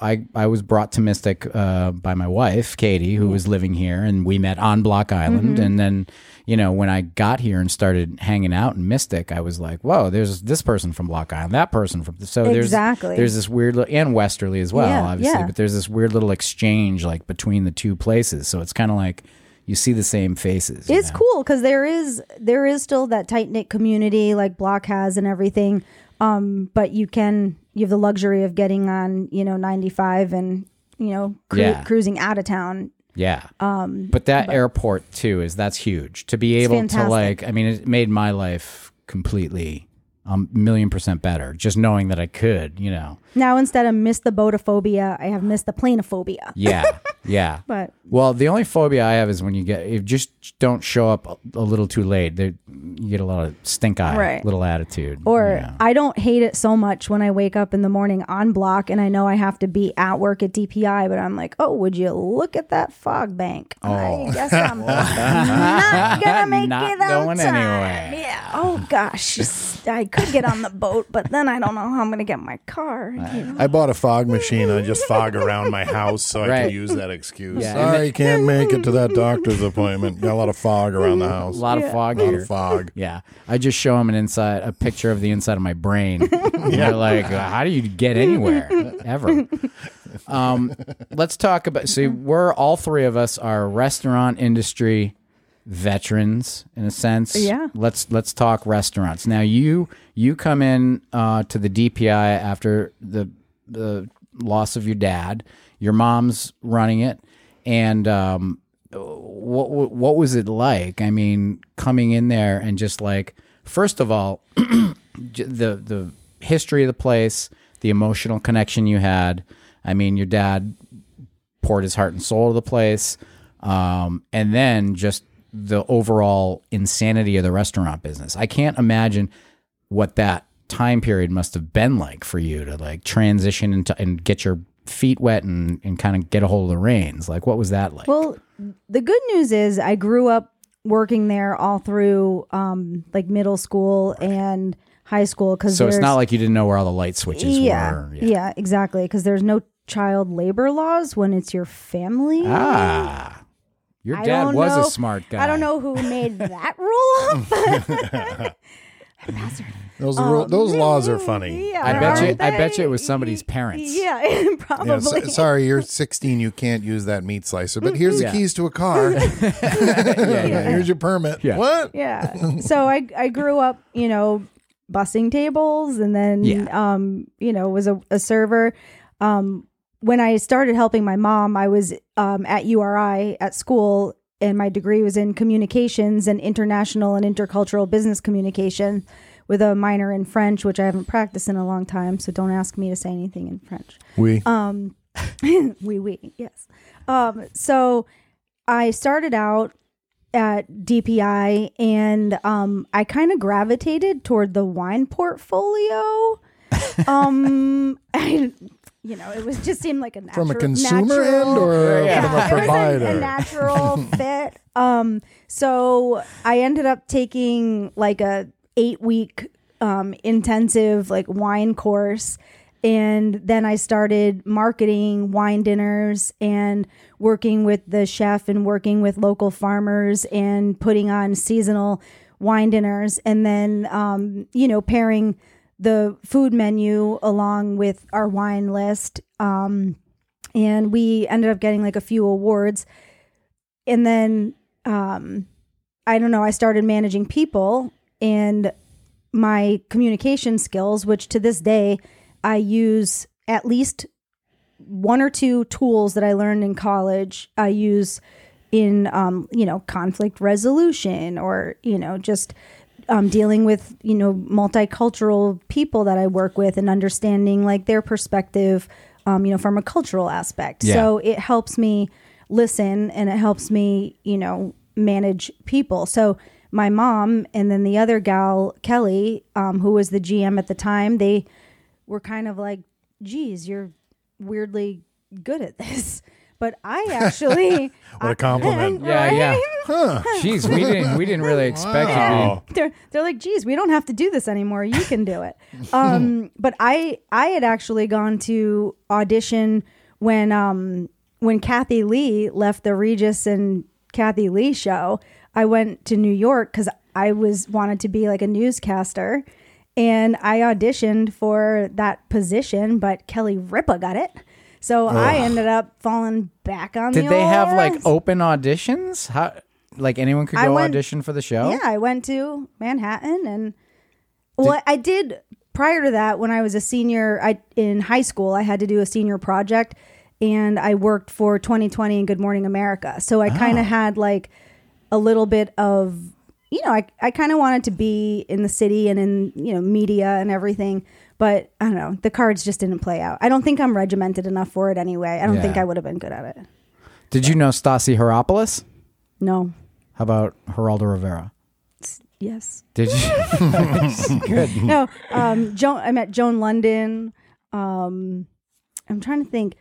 [SPEAKER 2] i I was brought to Mystic uh, by my wife, Katie, who was living here, and we met on Block Island.
[SPEAKER 4] Mm-hmm.
[SPEAKER 2] And then, you know, when I got here and started hanging out in Mystic, I was like, whoa, there's this person from Block Island, that person from. So there's
[SPEAKER 4] Exactly.
[SPEAKER 2] there's this weird li- and Westerly as well,
[SPEAKER 4] Yeah,
[SPEAKER 2] obviously,
[SPEAKER 4] yeah.
[SPEAKER 2] but there's this weird little exchange like between the two places. So it's kind of like you see the same faces.
[SPEAKER 4] It's
[SPEAKER 2] know?
[SPEAKER 4] cool because there is there is still that tight knit community like Block has and everything. Um, but you can you have the luxury of getting on you know ninety five and you know cru-
[SPEAKER 2] Yeah.
[SPEAKER 4] cruising out of town
[SPEAKER 2] Yeah. Um, but that airport too is that's huge to be able to like. I mean, it made my life completely um million percent better just knowing that I could. You know.
[SPEAKER 4] Now instead of miss the boatophobia, I have missed the planophobia.
[SPEAKER 2] Yeah. Yeah.
[SPEAKER 4] But
[SPEAKER 2] Well, the only phobia I have is when you get you just don't show up a, a little too late. There, you get a lot of stink eye,
[SPEAKER 4] Right.
[SPEAKER 2] little attitude.
[SPEAKER 4] or. I don't hate it so much when I wake up in the morning on block and I know I have to be at work at DPI, but I'm like, oh, would you look at that fog bank? I oh. guess I'm not gonna make
[SPEAKER 2] Oh. Not
[SPEAKER 4] it on
[SPEAKER 2] going anywhere.
[SPEAKER 4] Yeah. Oh gosh, I could get on the boat, but then I don't know how I'm gonna get my car. You?
[SPEAKER 1] I bought a fog machine. I just fog around my house so I
[SPEAKER 2] Right.
[SPEAKER 1] can use that excuse.
[SPEAKER 2] Yeah, and
[SPEAKER 1] Sorry, can't make it to that doctor's appointment. Got a lot of fog around the house.
[SPEAKER 2] a lot of fog
[SPEAKER 1] A lot
[SPEAKER 2] here.
[SPEAKER 1] of fog.
[SPEAKER 2] Yeah, I just show them an inside a picture of the inside of my brain. And They're like, how do you get anywhere ever? Um, let's talk about. See, we're all three of us are restaurant industry veterans in a sense.
[SPEAKER 4] Yeah.
[SPEAKER 2] Let's let's talk restaurants now. You you come in uh, to the DPI after the the loss of your dad. Your mom's running it, and um, what what was it like? I mean, coming in there and just like first of all, the the history of the place, the emotional connection you had. I mean, your dad poured his heart and soul to the place, um, and then just the overall insanity of the restaurant business. I can't imagine what that time period must have been like for you to like transition into and get your feet wet and, and kind of get a hold of the reins. Like, what was that like?
[SPEAKER 4] Well, the good news is I grew up working there all through um, like middle school and high school because
[SPEAKER 2] so it's not like you didn't know where all the light switches
[SPEAKER 4] yeah,
[SPEAKER 2] were.
[SPEAKER 4] yeah, exactly because there's no child labor laws when it's your family.
[SPEAKER 2] Ah, your
[SPEAKER 4] I
[SPEAKER 2] dad was
[SPEAKER 4] know-
[SPEAKER 2] a smart guy.
[SPEAKER 4] I don't know who made that rule up.
[SPEAKER 1] Those ru- those laws are funny.
[SPEAKER 4] Um, Yeah,
[SPEAKER 2] I bet you.
[SPEAKER 4] aren't
[SPEAKER 2] I bet you it was somebody's parents.
[SPEAKER 4] Yeah,
[SPEAKER 1] Yeah,
[SPEAKER 4] probably.
[SPEAKER 1] so- sorry, you're 16. You can't use that meat slicer. But here's the keys to a car. Here's your permit.
[SPEAKER 2] Yeah.
[SPEAKER 1] What?
[SPEAKER 4] yeah. So I I grew up, you know, bussing tables and then
[SPEAKER 2] Yeah.
[SPEAKER 4] um, you know, was a, a server. Um when I started helping my mom, I was um at URI at school and my degree was in communications and international and intercultural business communication with a minor in French, which I haven't practiced in a long time, so don't ask me to say anything in French.
[SPEAKER 1] We.
[SPEAKER 4] Um, oui, oui, yes. Um, so I started out at DPI and um, I kind of gravitated toward the wine portfolio. um, I, you know, it was just seemed like a natural,
[SPEAKER 1] from a consumer
[SPEAKER 4] natural,
[SPEAKER 1] end or
[SPEAKER 2] Yeah.
[SPEAKER 1] from a
[SPEAKER 4] it was a- a natural fit. Um, so I ended up taking like a eight week um, intensive like wine course. And then I started marketing wine dinners and working with the chef and working with local farmers and putting on seasonal wine dinners. And then, um, you know, pairing the food menu along with our wine list. Um, and we ended up getting like a few awards and then um i don't know i started managing people and my communication skills which to this day i use at least one or two tools that i learned in college i use in um you know conflict resolution or you know just um, dealing with you know multicultural people that I work with and understanding like their perspective, um, you know, from a cultural aspect.
[SPEAKER 2] Yeah.
[SPEAKER 4] So it helps me listen and it helps me, you know, manage people. So my mom and then the other gal Kelly, um, who was the GM at the time, they were kind of like, "Geez, you're weirdly good at this." But I actually,
[SPEAKER 1] What a compliment.
[SPEAKER 2] Yeah, yeah.
[SPEAKER 1] Huh.
[SPEAKER 2] Jeez, we didn't. We didn't really expect you.
[SPEAKER 4] They're they're like, geez, we don't have to do this anymore. You can do it. Um, but I I had actually gone to audition when um when Kathie Lee left the Regis and Kathie Lee show. I went to New York because I was wanted to be like a newscaster, and I auditioned for that position, but Kelly Ripa got it. So I ended up falling back on the
[SPEAKER 2] Did they have like open auditions? How like anyone could
[SPEAKER 4] I
[SPEAKER 2] go
[SPEAKER 4] went-
[SPEAKER 2] audition for the show?
[SPEAKER 4] Yeah, I went to Manhattan and well, I did prior to that when I was a senior I in high school, I had to do a senior project and I worked for 2020 and Good Morning America. So I ah. kind of had like a little bit of, you know, I, I kind of wanted to be in the city and in, you know, media and everything. But I don't know, the cards just didn't play out. I don't think I'm regimented enough for it anyway. I don't think I would have been good at it.
[SPEAKER 2] Did you know Stasi Heropoulos?
[SPEAKER 4] No.
[SPEAKER 2] How about Geraldo Rivera?
[SPEAKER 4] Yes.
[SPEAKER 2] Did you? Good.
[SPEAKER 4] no, um, Joan. I met Joan Lunden. Um, I'm trying to think.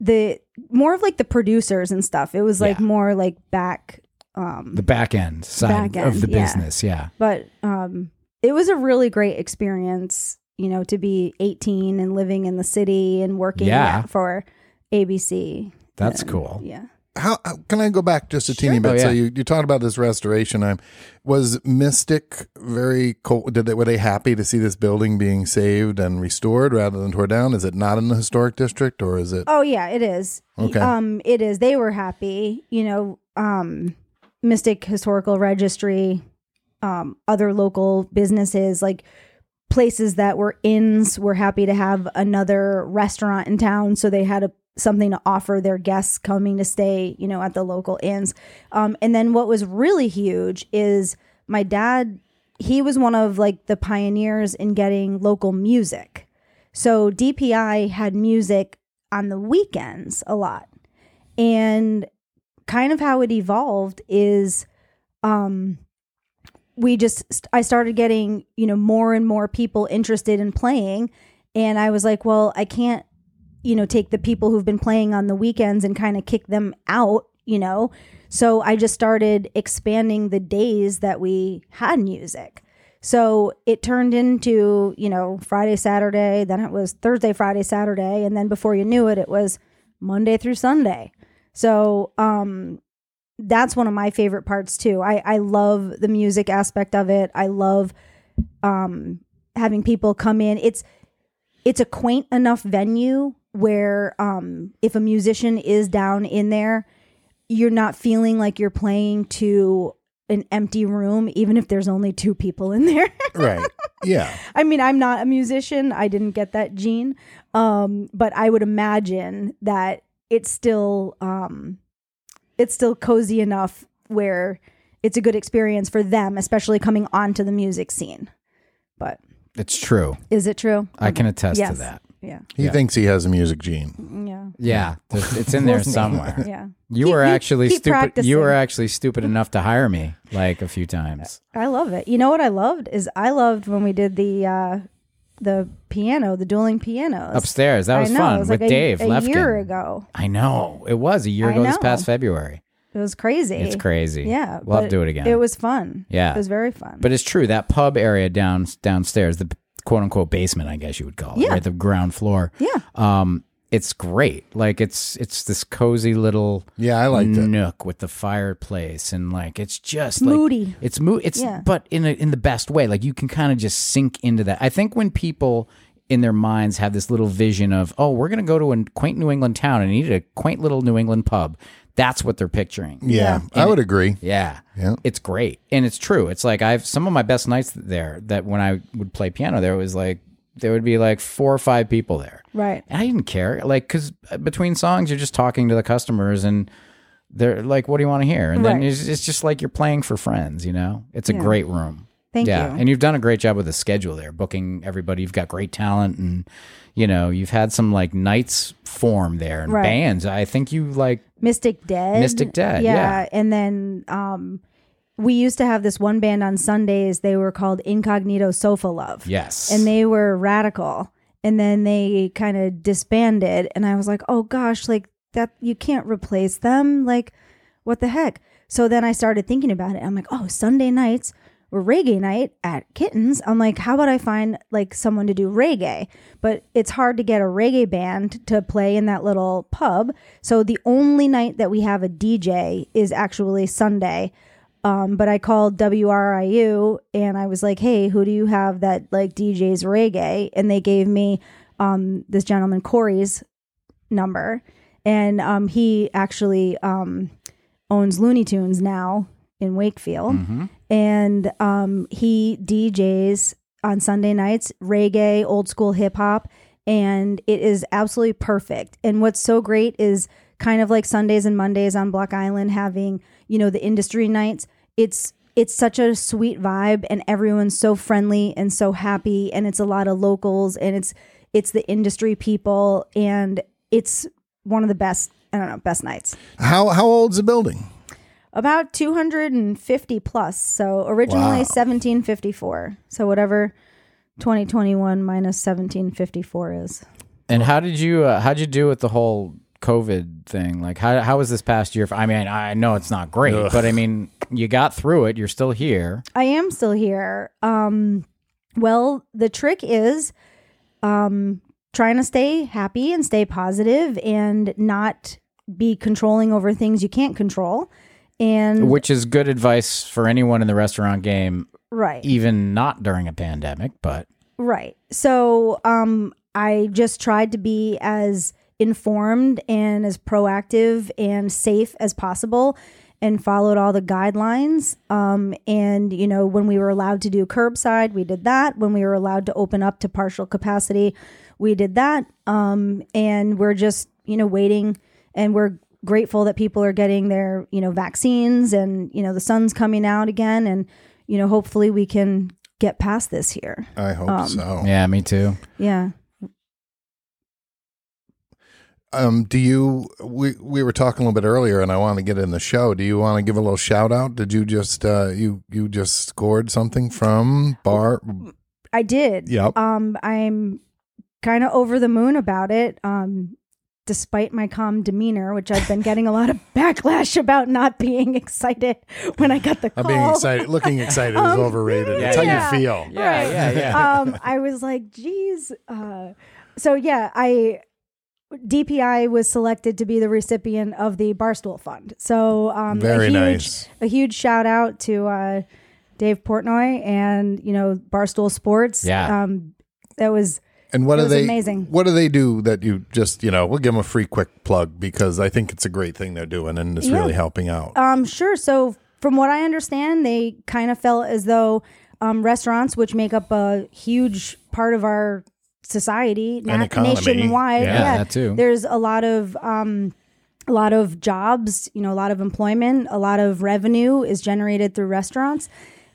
[SPEAKER 4] The more of like the producers and stuff. It was like
[SPEAKER 2] Yeah.
[SPEAKER 4] more like back. Um,
[SPEAKER 2] The back end side
[SPEAKER 4] Back
[SPEAKER 2] of
[SPEAKER 4] end,
[SPEAKER 2] the
[SPEAKER 4] yeah.
[SPEAKER 2] business. Yeah.
[SPEAKER 4] but um, it was a really great experience. You know, to be 18 and living in the city and working
[SPEAKER 2] Yeah.
[SPEAKER 4] for ABC.
[SPEAKER 2] That's
[SPEAKER 4] And,
[SPEAKER 2] cool.
[SPEAKER 4] Yeah.
[SPEAKER 1] How, how can I go back just a teeny bit?
[SPEAKER 2] Oh,
[SPEAKER 1] So you, you talked about this restoration. I'm, was Mystic very cold? Did they were they happy to see this building being saved and restored rather than tore down? Is it not in the historic district or is it?
[SPEAKER 4] Oh yeah, it is.
[SPEAKER 1] Okay.
[SPEAKER 4] Um, it is. They were happy. You know, um, Mystic Historical Registry, um, other local businesses like places that were inns were happy to have another restaurant in town, so they had a something to offer their guests coming to stay, you know, at the local inns. Um, and then what was really huge is my dad. He was one of like the pioneers in getting local music. So DPI had music on the weekends a lot. And kind of how it evolved is um we just I started getting, you know, more and more people interested in playing and I was like, well, I can't you know, take the people who've been playing on the weekends and kind of kick them out, you know. So I just started expanding the days that we had music. So it turned into, you know, Friday, Saturday, then it was Thursday, Friday, Saturday, and then before you knew it, it was Monday through Sunday. So um that's one of my favorite parts too. I I love the music aspect of it. I love um having people come in. It's it's a quaint enough venue where um if a musician is down in there, you're not feeling like you're playing to an empty room even if there's only two people in there.
[SPEAKER 1] Right. Yeah.
[SPEAKER 4] I mean, I'm not a musician. I didn't get that gene. Um, but I would imagine that it's still um it's still cozy enough where it's a good experience for them, especially coming onto the music scene. But
[SPEAKER 2] It's true.
[SPEAKER 4] is it true?
[SPEAKER 2] I can attest
[SPEAKER 4] Yes.
[SPEAKER 2] to that.
[SPEAKER 4] Yeah.
[SPEAKER 1] He
[SPEAKER 2] Yeah.
[SPEAKER 1] thinks he has a music gene.
[SPEAKER 4] Yeah.
[SPEAKER 2] Yeah, there's- it's in there somewhere.
[SPEAKER 4] Yeah.
[SPEAKER 2] You
[SPEAKER 4] Keep-
[SPEAKER 2] were
[SPEAKER 4] you
[SPEAKER 2] actually
[SPEAKER 4] keep
[SPEAKER 2] stupid. You
[SPEAKER 4] practicing.
[SPEAKER 2] were actually stupid enough to hire me like a few times.
[SPEAKER 4] I love it. You know what I loved is I loved when we did the uh the piano, the dueling pianos.
[SPEAKER 2] Upstairs, that was
[SPEAKER 4] know,
[SPEAKER 2] fun
[SPEAKER 4] was
[SPEAKER 2] with
[SPEAKER 4] like a,
[SPEAKER 2] Dave
[SPEAKER 4] a
[SPEAKER 2] Lefkin.
[SPEAKER 4] year ago.
[SPEAKER 2] I know it was a year
[SPEAKER 4] I
[SPEAKER 2] ago this
[SPEAKER 4] know.
[SPEAKER 2] past February.
[SPEAKER 4] It was crazy.
[SPEAKER 2] It's crazy.
[SPEAKER 4] Yeah.
[SPEAKER 2] we'll have to do it again.
[SPEAKER 4] It was fun.
[SPEAKER 2] Yeah.
[SPEAKER 4] It was very fun.
[SPEAKER 2] But it's true that pub area down downstairs, the quote unquote basement, I guess you would call it,
[SPEAKER 4] Yeah.
[SPEAKER 2] right? The ground floor.
[SPEAKER 4] Yeah.
[SPEAKER 2] Um, it's great. Like it's it's this cozy little
[SPEAKER 1] Yeah, I liked it.
[SPEAKER 2] nook with the fireplace and like it's just like
[SPEAKER 4] Moody.
[SPEAKER 2] It's moody. It's
[SPEAKER 4] Yeah.
[SPEAKER 2] but in a, in the best way. Like you can kind of just sink into that. I think when people in their minds have this little vision of oh we're gonna go to a quaint New England town and eat at a quaint little New England pub. That's what they're picturing.
[SPEAKER 1] Yeah, I would agree.
[SPEAKER 2] Yeah.
[SPEAKER 1] Yeah.
[SPEAKER 2] It's great. And it's true. It's like I've some of my best nights there that when I would play piano there it was like there would be like four or five people there.
[SPEAKER 4] right.
[SPEAKER 2] And I didn't care. Like cuz between songs you're just talking to the customers and they're like what do you want to hear? And then
[SPEAKER 4] Right.
[SPEAKER 2] it's, it's just like you're playing for friends, you know? It's a
[SPEAKER 4] Yeah.
[SPEAKER 2] great room.
[SPEAKER 4] Thank you.
[SPEAKER 2] yeah.
[SPEAKER 4] you.
[SPEAKER 2] And you've done a great job with the schedule there, booking everybody. You've got great talent and you know, you've had some like nights form there and
[SPEAKER 4] Right.
[SPEAKER 2] bands. I think you like
[SPEAKER 4] Mystic Dead.
[SPEAKER 2] Mystic Dead, yeah.
[SPEAKER 4] And then um we used to have this one band on Sundays. They were called Incognito Sofa Love.
[SPEAKER 2] yes.
[SPEAKER 4] And they were radical. And then they kind of disbanded. And I was like, oh gosh, like that, you can't replace them. Like, what the heck? So then I started thinking about it. I'm like, oh, Sunday nights were reggae night at Kittens. I'm like, how about I find like someone to do reggae? But it's hard to get a reggae band to play in that little pub. So the only night that we have a DJ is actually Sunday. Um, but I called WRIU and I was like, hey, who do you have that like DJs reggae? And they gave me um, this gentleman, Corey's number. And um, he actually um, owns Looney Tunes now in Wakefield. And um, he DJs on Sunday nights reggae, old school hip hop. and it is absolutely perfect. And what's so great is kind of like Sundays and Mondays on Block Island having, you know, the industry nights. It's it's such a sweet vibe and everyone's so friendly and so happy and it's a lot of locals and it's it's the industry people and it's one of the best I don't know, best nights.
[SPEAKER 1] How how old's the building?
[SPEAKER 4] About 250 plus. So originally
[SPEAKER 1] Wow.
[SPEAKER 4] 1754. So whatever 2021 minus 1754 is.
[SPEAKER 2] And how did you uh, how'd you do with the whole COVID thing? Like how how was this past year? I mean, I know it's not great,
[SPEAKER 1] Ugh.
[SPEAKER 2] but I mean, you got through it. You're still here.
[SPEAKER 4] I am still here. Um, well, the trick is um, trying to stay happy and stay positive and not be controlling over things you can't control. And
[SPEAKER 2] Which is good advice for anyone in the restaurant game,
[SPEAKER 4] right,
[SPEAKER 2] even not during a pandemic, but
[SPEAKER 4] right. So um, I just tried to be as informed and as proactive and safe as possible and followed all the guidelines. Um, and, you know, when we were allowed to do curbside, we did that. When we were allowed to open up to partial capacity, we did that. Um, and we're just, you know, waiting and we're grateful that people are getting their, you know, vaccines and, you know, the sun's coming out again. And, you know, hopefully we can get past this here.
[SPEAKER 1] I hope
[SPEAKER 4] Um,
[SPEAKER 1] so.
[SPEAKER 2] yeah, me too.
[SPEAKER 4] Yeah.
[SPEAKER 1] Um, do you? We we were talking a little bit earlier, and I want to get in the show. Do you want to give a little shout out? Did you just uh, you you just scored something from Bar?
[SPEAKER 4] I did.
[SPEAKER 1] Yep.
[SPEAKER 4] Um, I'm kind of over the moon about it. Um, despite my calm demeanor, which I've been getting a lot of backlash about not being excited when I got the
[SPEAKER 1] I'm
[SPEAKER 4] call.
[SPEAKER 1] being excited. Looking excited is
[SPEAKER 4] Um,
[SPEAKER 1] overrated.
[SPEAKER 2] yeah,
[SPEAKER 1] It's how you feel.
[SPEAKER 2] Yeah, yeah, yeah.
[SPEAKER 4] um, I was like, geez. Uh, so yeah, I DPI was selected to be the recipient of the Barstool Fund. So um,
[SPEAKER 1] Very
[SPEAKER 4] a huge,
[SPEAKER 1] nice.
[SPEAKER 4] A huge shout out to uh, Dave Portnoy and you know Barstool Sports.
[SPEAKER 2] Yeah.
[SPEAKER 4] um, that was
[SPEAKER 1] And what
[SPEAKER 4] It
[SPEAKER 1] do they?
[SPEAKER 4] amazing.
[SPEAKER 1] What do they do that you just you know? We'll give them a free quick plug because I think it's a great thing they're doing and it's
[SPEAKER 4] Yeah.
[SPEAKER 1] really helping out.
[SPEAKER 4] Um, sure. So, from what I understand, they kind of felt as though um, restaurants, which make up a huge part of our society,
[SPEAKER 1] And
[SPEAKER 4] na-
[SPEAKER 1] economy.
[SPEAKER 4] nationwide,
[SPEAKER 2] Yeah, that too.
[SPEAKER 4] There's a lot of um, a lot of jobs, you know, a lot of employment, a lot of revenue is generated through restaurants,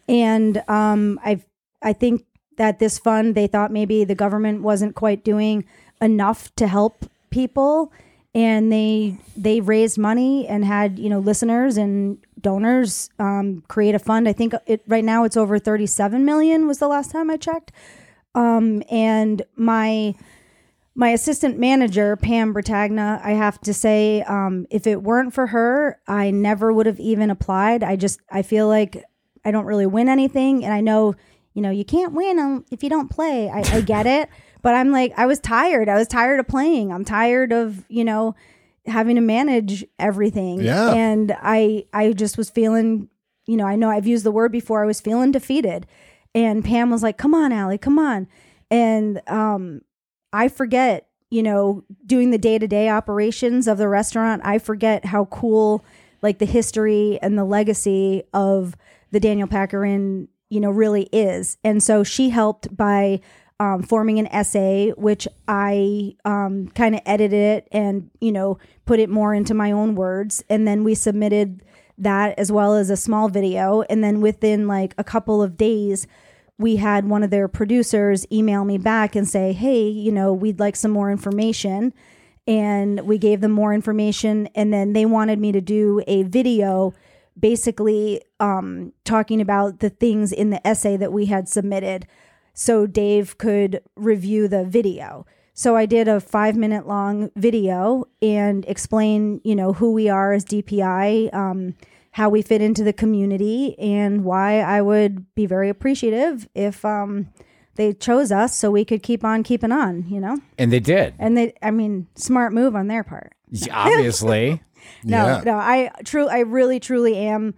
[SPEAKER 4] and um, I I think that this fund they thought maybe the government wasn't quite doing enough to help people. And they they raised money and had you know listeners and donors um, create a fund. I think it right now it's over 37 million was the last time i checked um, and my my assistant manager pam Bertagna, i have to say um, if it weren't for her i never would have even applied. I just i feel like i don't really win anything. And i know you know you can't win if you don't play. I, I get it. But i'm like i was tired. I was tired of playing. I'm tired of you know having to manage everything.
[SPEAKER 1] Yeah.
[SPEAKER 4] and i i just was feeling you know i know i've used the word before i was feeling defeated and pam was like come on Allie, come on and um I forget, you know, doing the day to day operations of the restaurant. I forget how cool, like the history and the legacy of the Daniel Packer Inn, you know, really is. And so she helped by um, forming an essay, which I um, kind of edited it and, you know, put it more into my own words. And then we submitted that as well as a small video. And then within like a couple of days, we had one of their producers email me back and say, Hey, you know, we'd like some more information. And we gave them more information. And then they wanted me to do a video basically um, talking about the things in the essay that we had submitted so Dave could review the video. So I did a five minute long video and explain, you know, who we are as DPI, um, how we fit into the community, and why I would be very appreciative if um, they chose us so we could keep on keeping on, you know?
[SPEAKER 2] And they did.
[SPEAKER 4] And they, I mean, smart move on their part.
[SPEAKER 2] Obviously.
[SPEAKER 4] No,
[SPEAKER 1] Yeah.
[SPEAKER 4] no, I true, I really, truly am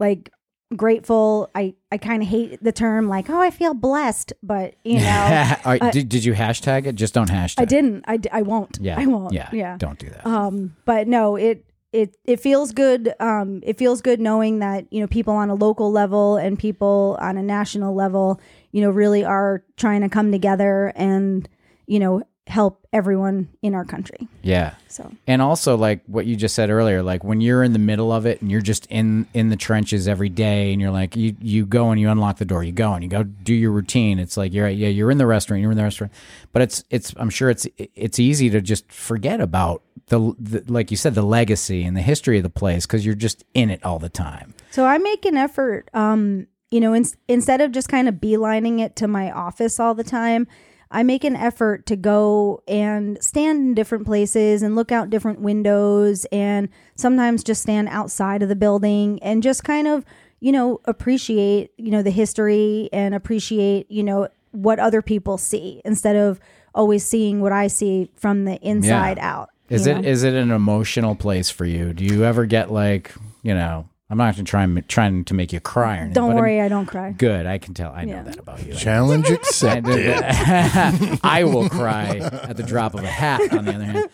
[SPEAKER 4] like grateful. I, I kind of hate the term like, oh, I feel blessed, but you know,
[SPEAKER 2] right, did, did you hashtag it? Just don't hashtag.
[SPEAKER 4] I didn't. I, d- I won't.
[SPEAKER 2] Yeah.
[SPEAKER 4] I won't.
[SPEAKER 2] Yeah.
[SPEAKER 4] Yeah.
[SPEAKER 2] Don't do that.
[SPEAKER 4] Um, but no, it it it feels good. Um, it feels good knowing that you know people on a local level and people on a national level, you know, really are trying to come together and you know help everyone in our country.
[SPEAKER 2] Yeah.
[SPEAKER 4] So
[SPEAKER 2] And also like what you just said earlier, like when you're in the middle of it and you're just in in the trenches every day and you're like you you go and you unlock the door, you go and you go do your routine. It's like you're yeah, you're in the restaurant, you're in the restaurant. But it's it's I'm sure it's it's easy to just forget about the, the like you said the legacy and the history of the place cuz you're just in it all the time.
[SPEAKER 4] So I make an effort, um, you know, in, instead of just kind of beelining it to my office all the time, I make an effort to go and stand in different places and look out different windows and sometimes just stand outside of the building and just kind of, you know, appreciate, you know, the history and appreciate, you know, what other people see instead of always seeing what I see from the inside out.
[SPEAKER 2] Is it
[SPEAKER 4] know?
[SPEAKER 2] is it an emotional place for you? Do you ever get like, you know, I'm not going to try and trying to make you cry or anything.
[SPEAKER 4] Don't
[SPEAKER 2] but I'm-
[SPEAKER 4] worry, I don't cry.
[SPEAKER 2] Good. I can tell. I know
[SPEAKER 4] Yeah.
[SPEAKER 2] that about you.
[SPEAKER 1] Challenge accepted.
[SPEAKER 2] I will cry at the drop of a hat. On the other hand,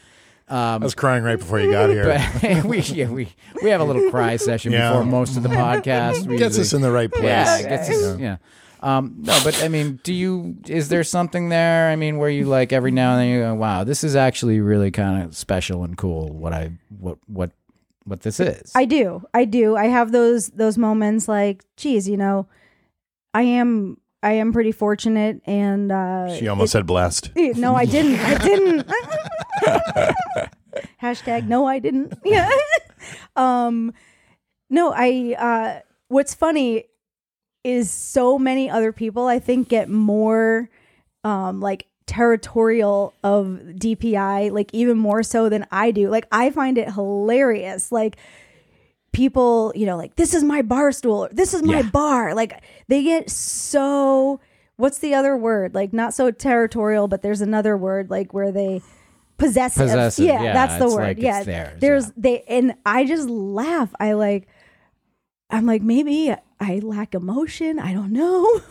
[SPEAKER 1] I was crying right before you got here.
[SPEAKER 2] but we yeah, we we have a little cry session
[SPEAKER 1] Yeah.
[SPEAKER 2] before most of the podcast. We
[SPEAKER 1] Gets us in the right place.
[SPEAKER 2] yeah, it gets us, yeah. Um, no, but I mean, do you? Is there something there? I mean, where you like every now and then you go, "Wow, this is actually really kind of special and cool." What I what what what this is?
[SPEAKER 4] I do. I do. I have those those moments like, geez, you know, I am I am pretty fortunate and uh
[SPEAKER 1] She almost said blessed.
[SPEAKER 4] it- no, I didn't. I didn't. Hashtag no, I didn't. Yeah. um no, I uh what's funny is so many other people I think get more um like territorial of DPI like even more so than I do. Like I find it hilarious. Like people, you know, like this is my bar stool, or this is my
[SPEAKER 2] Yeah.
[SPEAKER 4] bar. Like they get so what's the other word? Like not so territorial, but there's another word like where they possessive.
[SPEAKER 2] Possessive,
[SPEAKER 4] Yeah,
[SPEAKER 2] yeah,
[SPEAKER 4] that's the word.
[SPEAKER 2] like
[SPEAKER 4] yeah.
[SPEAKER 2] theirs,
[SPEAKER 4] there's
[SPEAKER 2] yeah.
[SPEAKER 4] they and I just laugh. I like I'm like maybe I lack emotion. I don't know.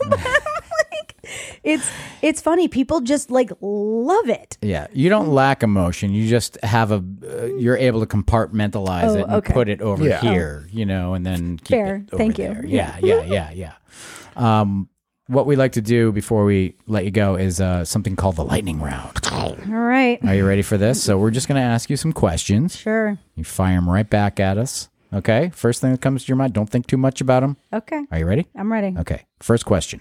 [SPEAKER 4] But I'm like it's it's funny. People just like love it.
[SPEAKER 2] Yeah, you don't lack emotion. You just have a. Uh, you're able to compartmentalize
[SPEAKER 4] Oh,
[SPEAKER 2] it and
[SPEAKER 4] okay.
[SPEAKER 2] put it over
[SPEAKER 1] Yeah.
[SPEAKER 2] here, you know, and then keep
[SPEAKER 4] Fair.
[SPEAKER 2] it over
[SPEAKER 4] Thank you.
[SPEAKER 2] Yeah, yeah, yeah, yeah. Um, what we like to do before we let you go is uh, something called the lightning round.
[SPEAKER 4] All right.
[SPEAKER 2] Are you ready for this? So we're just going to ask you some questions.
[SPEAKER 4] Sure.
[SPEAKER 2] You fire them right back at us. Okay. First thing that comes to your mind. Don't think too much about them.
[SPEAKER 4] Okay.
[SPEAKER 2] Are you ready?
[SPEAKER 4] I'm ready.
[SPEAKER 2] Okay. First question.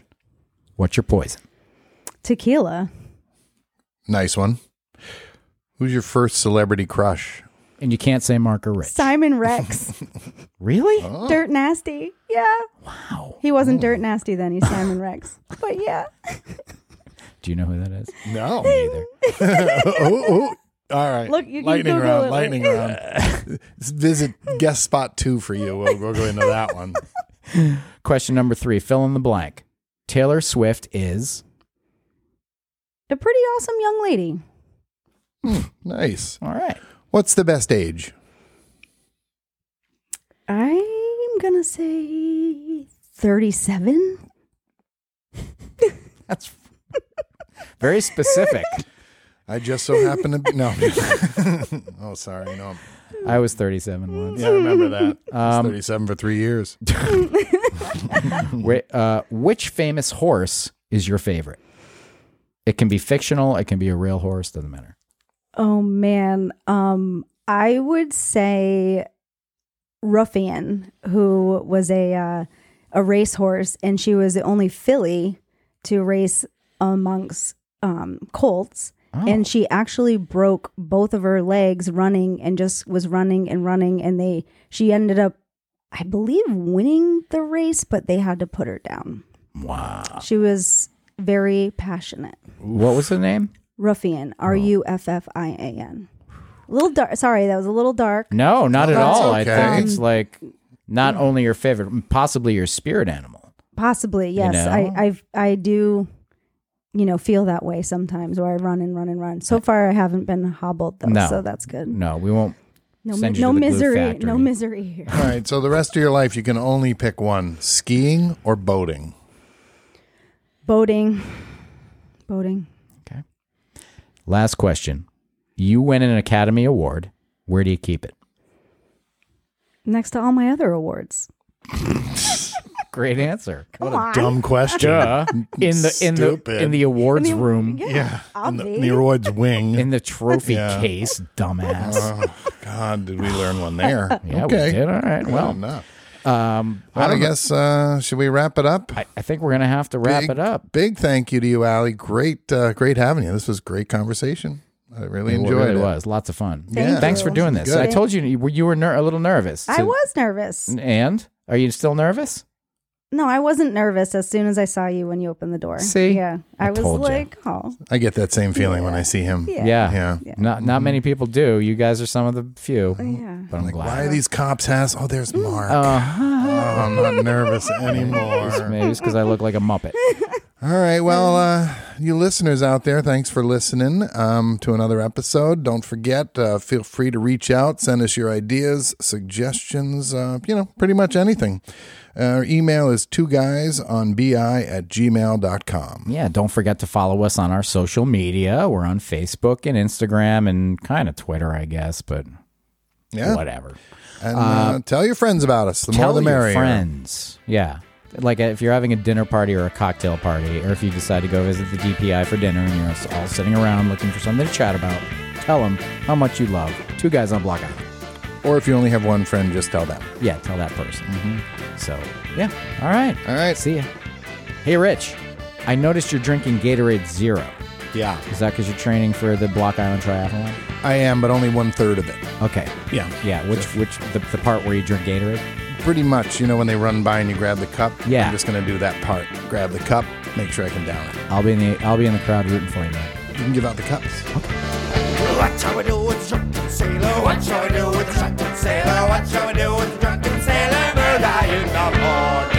[SPEAKER 2] What's your poison?
[SPEAKER 4] Tequila.
[SPEAKER 1] Nice one. Who's your first celebrity crush?
[SPEAKER 2] And you can't say Mark or Rich.
[SPEAKER 4] Simon Rex.
[SPEAKER 2] Really? Oh.
[SPEAKER 4] Dirt nasty. Yeah.
[SPEAKER 2] Wow.
[SPEAKER 4] He wasn't oh. dirt nasty then. He's Simon Rex. But yeah.
[SPEAKER 2] Do you know who that is?
[SPEAKER 1] No.
[SPEAKER 2] Either.
[SPEAKER 1] oh, oh. All right.
[SPEAKER 4] Look, you
[SPEAKER 1] lightning
[SPEAKER 4] Google
[SPEAKER 1] round.
[SPEAKER 4] it.
[SPEAKER 1] Lightning round. Visit guest spot two for you. We'll, we'll go into that one.
[SPEAKER 2] Question number three. Fill in the blank. Taylor Swift is.
[SPEAKER 4] A pretty awesome young lady.
[SPEAKER 1] Hmm, nice.
[SPEAKER 2] All right.
[SPEAKER 1] What's the best age?
[SPEAKER 4] I'm gonna say thirty-seven.
[SPEAKER 2] That's very specific.
[SPEAKER 1] I just so happen to be no. oh, sorry. No.
[SPEAKER 2] I was 37 once.
[SPEAKER 1] Yeah, I remember that. I was
[SPEAKER 2] Um,
[SPEAKER 1] 37 for three years.
[SPEAKER 2] Wait, uh, which famous horse is your favorite? It can be fictional. It can be a real horse. Doesn't matter.
[SPEAKER 4] Oh man. Um, I would say Ruffian, who was a uh, a racehorse, and she was the only filly to race amongst um, colts. Oh. And she actually broke both of her legs running and just was running and running. And they, she ended up, I believe, winning the race, but they had to put her down.
[SPEAKER 2] Wow.
[SPEAKER 4] She was very passionate.
[SPEAKER 2] What was the name?
[SPEAKER 4] Ruffian, oh. R U F F I A N. A little dark. Sorry, that was a little dark.
[SPEAKER 2] No, not at
[SPEAKER 1] That's
[SPEAKER 2] all. I think it's um, like not only your favorite, possibly your spirit animal.
[SPEAKER 4] Possibly, yes.
[SPEAKER 2] know?
[SPEAKER 4] I, I, I do, you know, feel that way sometimes where I run and run and run. So far, I haven't been hobbled though,
[SPEAKER 2] No.
[SPEAKER 4] so that's good.
[SPEAKER 2] No, we won't.
[SPEAKER 4] No,
[SPEAKER 2] Send
[SPEAKER 4] mi-
[SPEAKER 2] you
[SPEAKER 4] no
[SPEAKER 2] to the
[SPEAKER 4] misery,
[SPEAKER 2] factory.
[SPEAKER 4] no misery here.
[SPEAKER 1] All right. So the rest of your life, you can only pick one skiing or boating.
[SPEAKER 4] Boating, boating.
[SPEAKER 2] Okay. Last question. You win an Academy Award. Where do you keep it?
[SPEAKER 4] Next to all my other awards.
[SPEAKER 2] great answer.
[SPEAKER 4] Come on.
[SPEAKER 1] Dumb question.
[SPEAKER 2] Duh. In the in the
[SPEAKER 1] Stupid.
[SPEAKER 2] in the awards room,
[SPEAKER 1] Yeah. In the
[SPEAKER 4] Obvi.
[SPEAKER 1] Neroid's wing.
[SPEAKER 2] in the trophy
[SPEAKER 1] Yeah.
[SPEAKER 2] case, dumbass.
[SPEAKER 1] oh, God, did we learn one there?
[SPEAKER 2] yeah,
[SPEAKER 1] okay.
[SPEAKER 2] we did. All right.
[SPEAKER 1] Good
[SPEAKER 2] Well,
[SPEAKER 1] enough.
[SPEAKER 2] um, I,
[SPEAKER 1] I, guess, uh, should we wrap it up?
[SPEAKER 2] I, I think we're gonna have to wrap
[SPEAKER 1] big,
[SPEAKER 2] it up.
[SPEAKER 1] Big thank you to you, Allie. Great, uh, great having you. This was great conversation. I really
[SPEAKER 2] It
[SPEAKER 1] enjoyed
[SPEAKER 2] really
[SPEAKER 1] it.
[SPEAKER 2] was lots of fun.
[SPEAKER 1] Yeah.
[SPEAKER 2] Thanks for
[SPEAKER 4] you.
[SPEAKER 2] doing this.
[SPEAKER 1] Good.
[SPEAKER 2] I told you you were, you were ner- a little nervous.
[SPEAKER 4] I
[SPEAKER 2] to-
[SPEAKER 4] was nervous.
[SPEAKER 2] And are you still nervous?
[SPEAKER 4] No, I wasn't nervous as soon as I saw you when you opened the door.
[SPEAKER 2] See?
[SPEAKER 4] Yeah. I,
[SPEAKER 2] I
[SPEAKER 4] was
[SPEAKER 2] told ya.
[SPEAKER 4] like, oh.
[SPEAKER 1] I get that same feeling when I see him.
[SPEAKER 4] Yeah.
[SPEAKER 2] Yeah.
[SPEAKER 1] Yeah.
[SPEAKER 2] Not not many people do. You guys are some of the few.
[SPEAKER 4] Yeah.
[SPEAKER 2] But I'm
[SPEAKER 1] Like,
[SPEAKER 2] glad.
[SPEAKER 1] why are these cops has? Oh, there's Mark.
[SPEAKER 2] Uh,
[SPEAKER 1] oh, I'm not nervous anymore.
[SPEAKER 2] maybe it's because I look like a muppet.
[SPEAKER 1] All right. Well, uh, you listeners out there, thanks for listening um, to another episode. Don't forget, uh, feel free to reach out, send us your ideas, suggestions, uh, you know, pretty much anything. Our email is two guys on bi at gmail.com.
[SPEAKER 2] Yeah, don't forget to follow us on our social media. We're on Facebook and Instagram and kind of Twitter, I guess, but
[SPEAKER 1] Yeah.
[SPEAKER 2] whatever.
[SPEAKER 1] And uh, tell your friends about us. The
[SPEAKER 2] Tell
[SPEAKER 1] more the merrier.
[SPEAKER 2] your friends. Yeah. Like uh, if you're having a dinner party or a cocktail party, or if you decide to go visit the DPI for dinner and you're all sitting around looking for something to chat about, tell them how much you love Two Guys on Block Island.
[SPEAKER 1] Or if you only have one friend, just tell them.
[SPEAKER 2] Yeah, tell that person. Mm-hmm. So, yeah. All right.
[SPEAKER 1] All right.
[SPEAKER 2] See ya. Hey, Rich. I noticed you're drinking Gatorade Zero.
[SPEAKER 1] Yeah.
[SPEAKER 2] Is that because you're training for the Block Island Triathlon?
[SPEAKER 1] I am, but only one third of it.
[SPEAKER 2] Okay.
[SPEAKER 1] Yeah.
[SPEAKER 2] Yeah. Which which the, the part where you drink Gatorade?
[SPEAKER 1] Pretty much, you know, when they run by and you grab the cup.
[SPEAKER 2] Yeah.
[SPEAKER 1] I'm just going to do that part. Grab the cup, make sure I can down it.
[SPEAKER 2] I'll be in the I'll be in the crowd rooting for you, man.
[SPEAKER 1] You can give out the cups.
[SPEAKER 3] What shall we do with the drunken sailor? What shall we do with the drunken sailor? What shall we do with the drunken sailor? We're dying in the.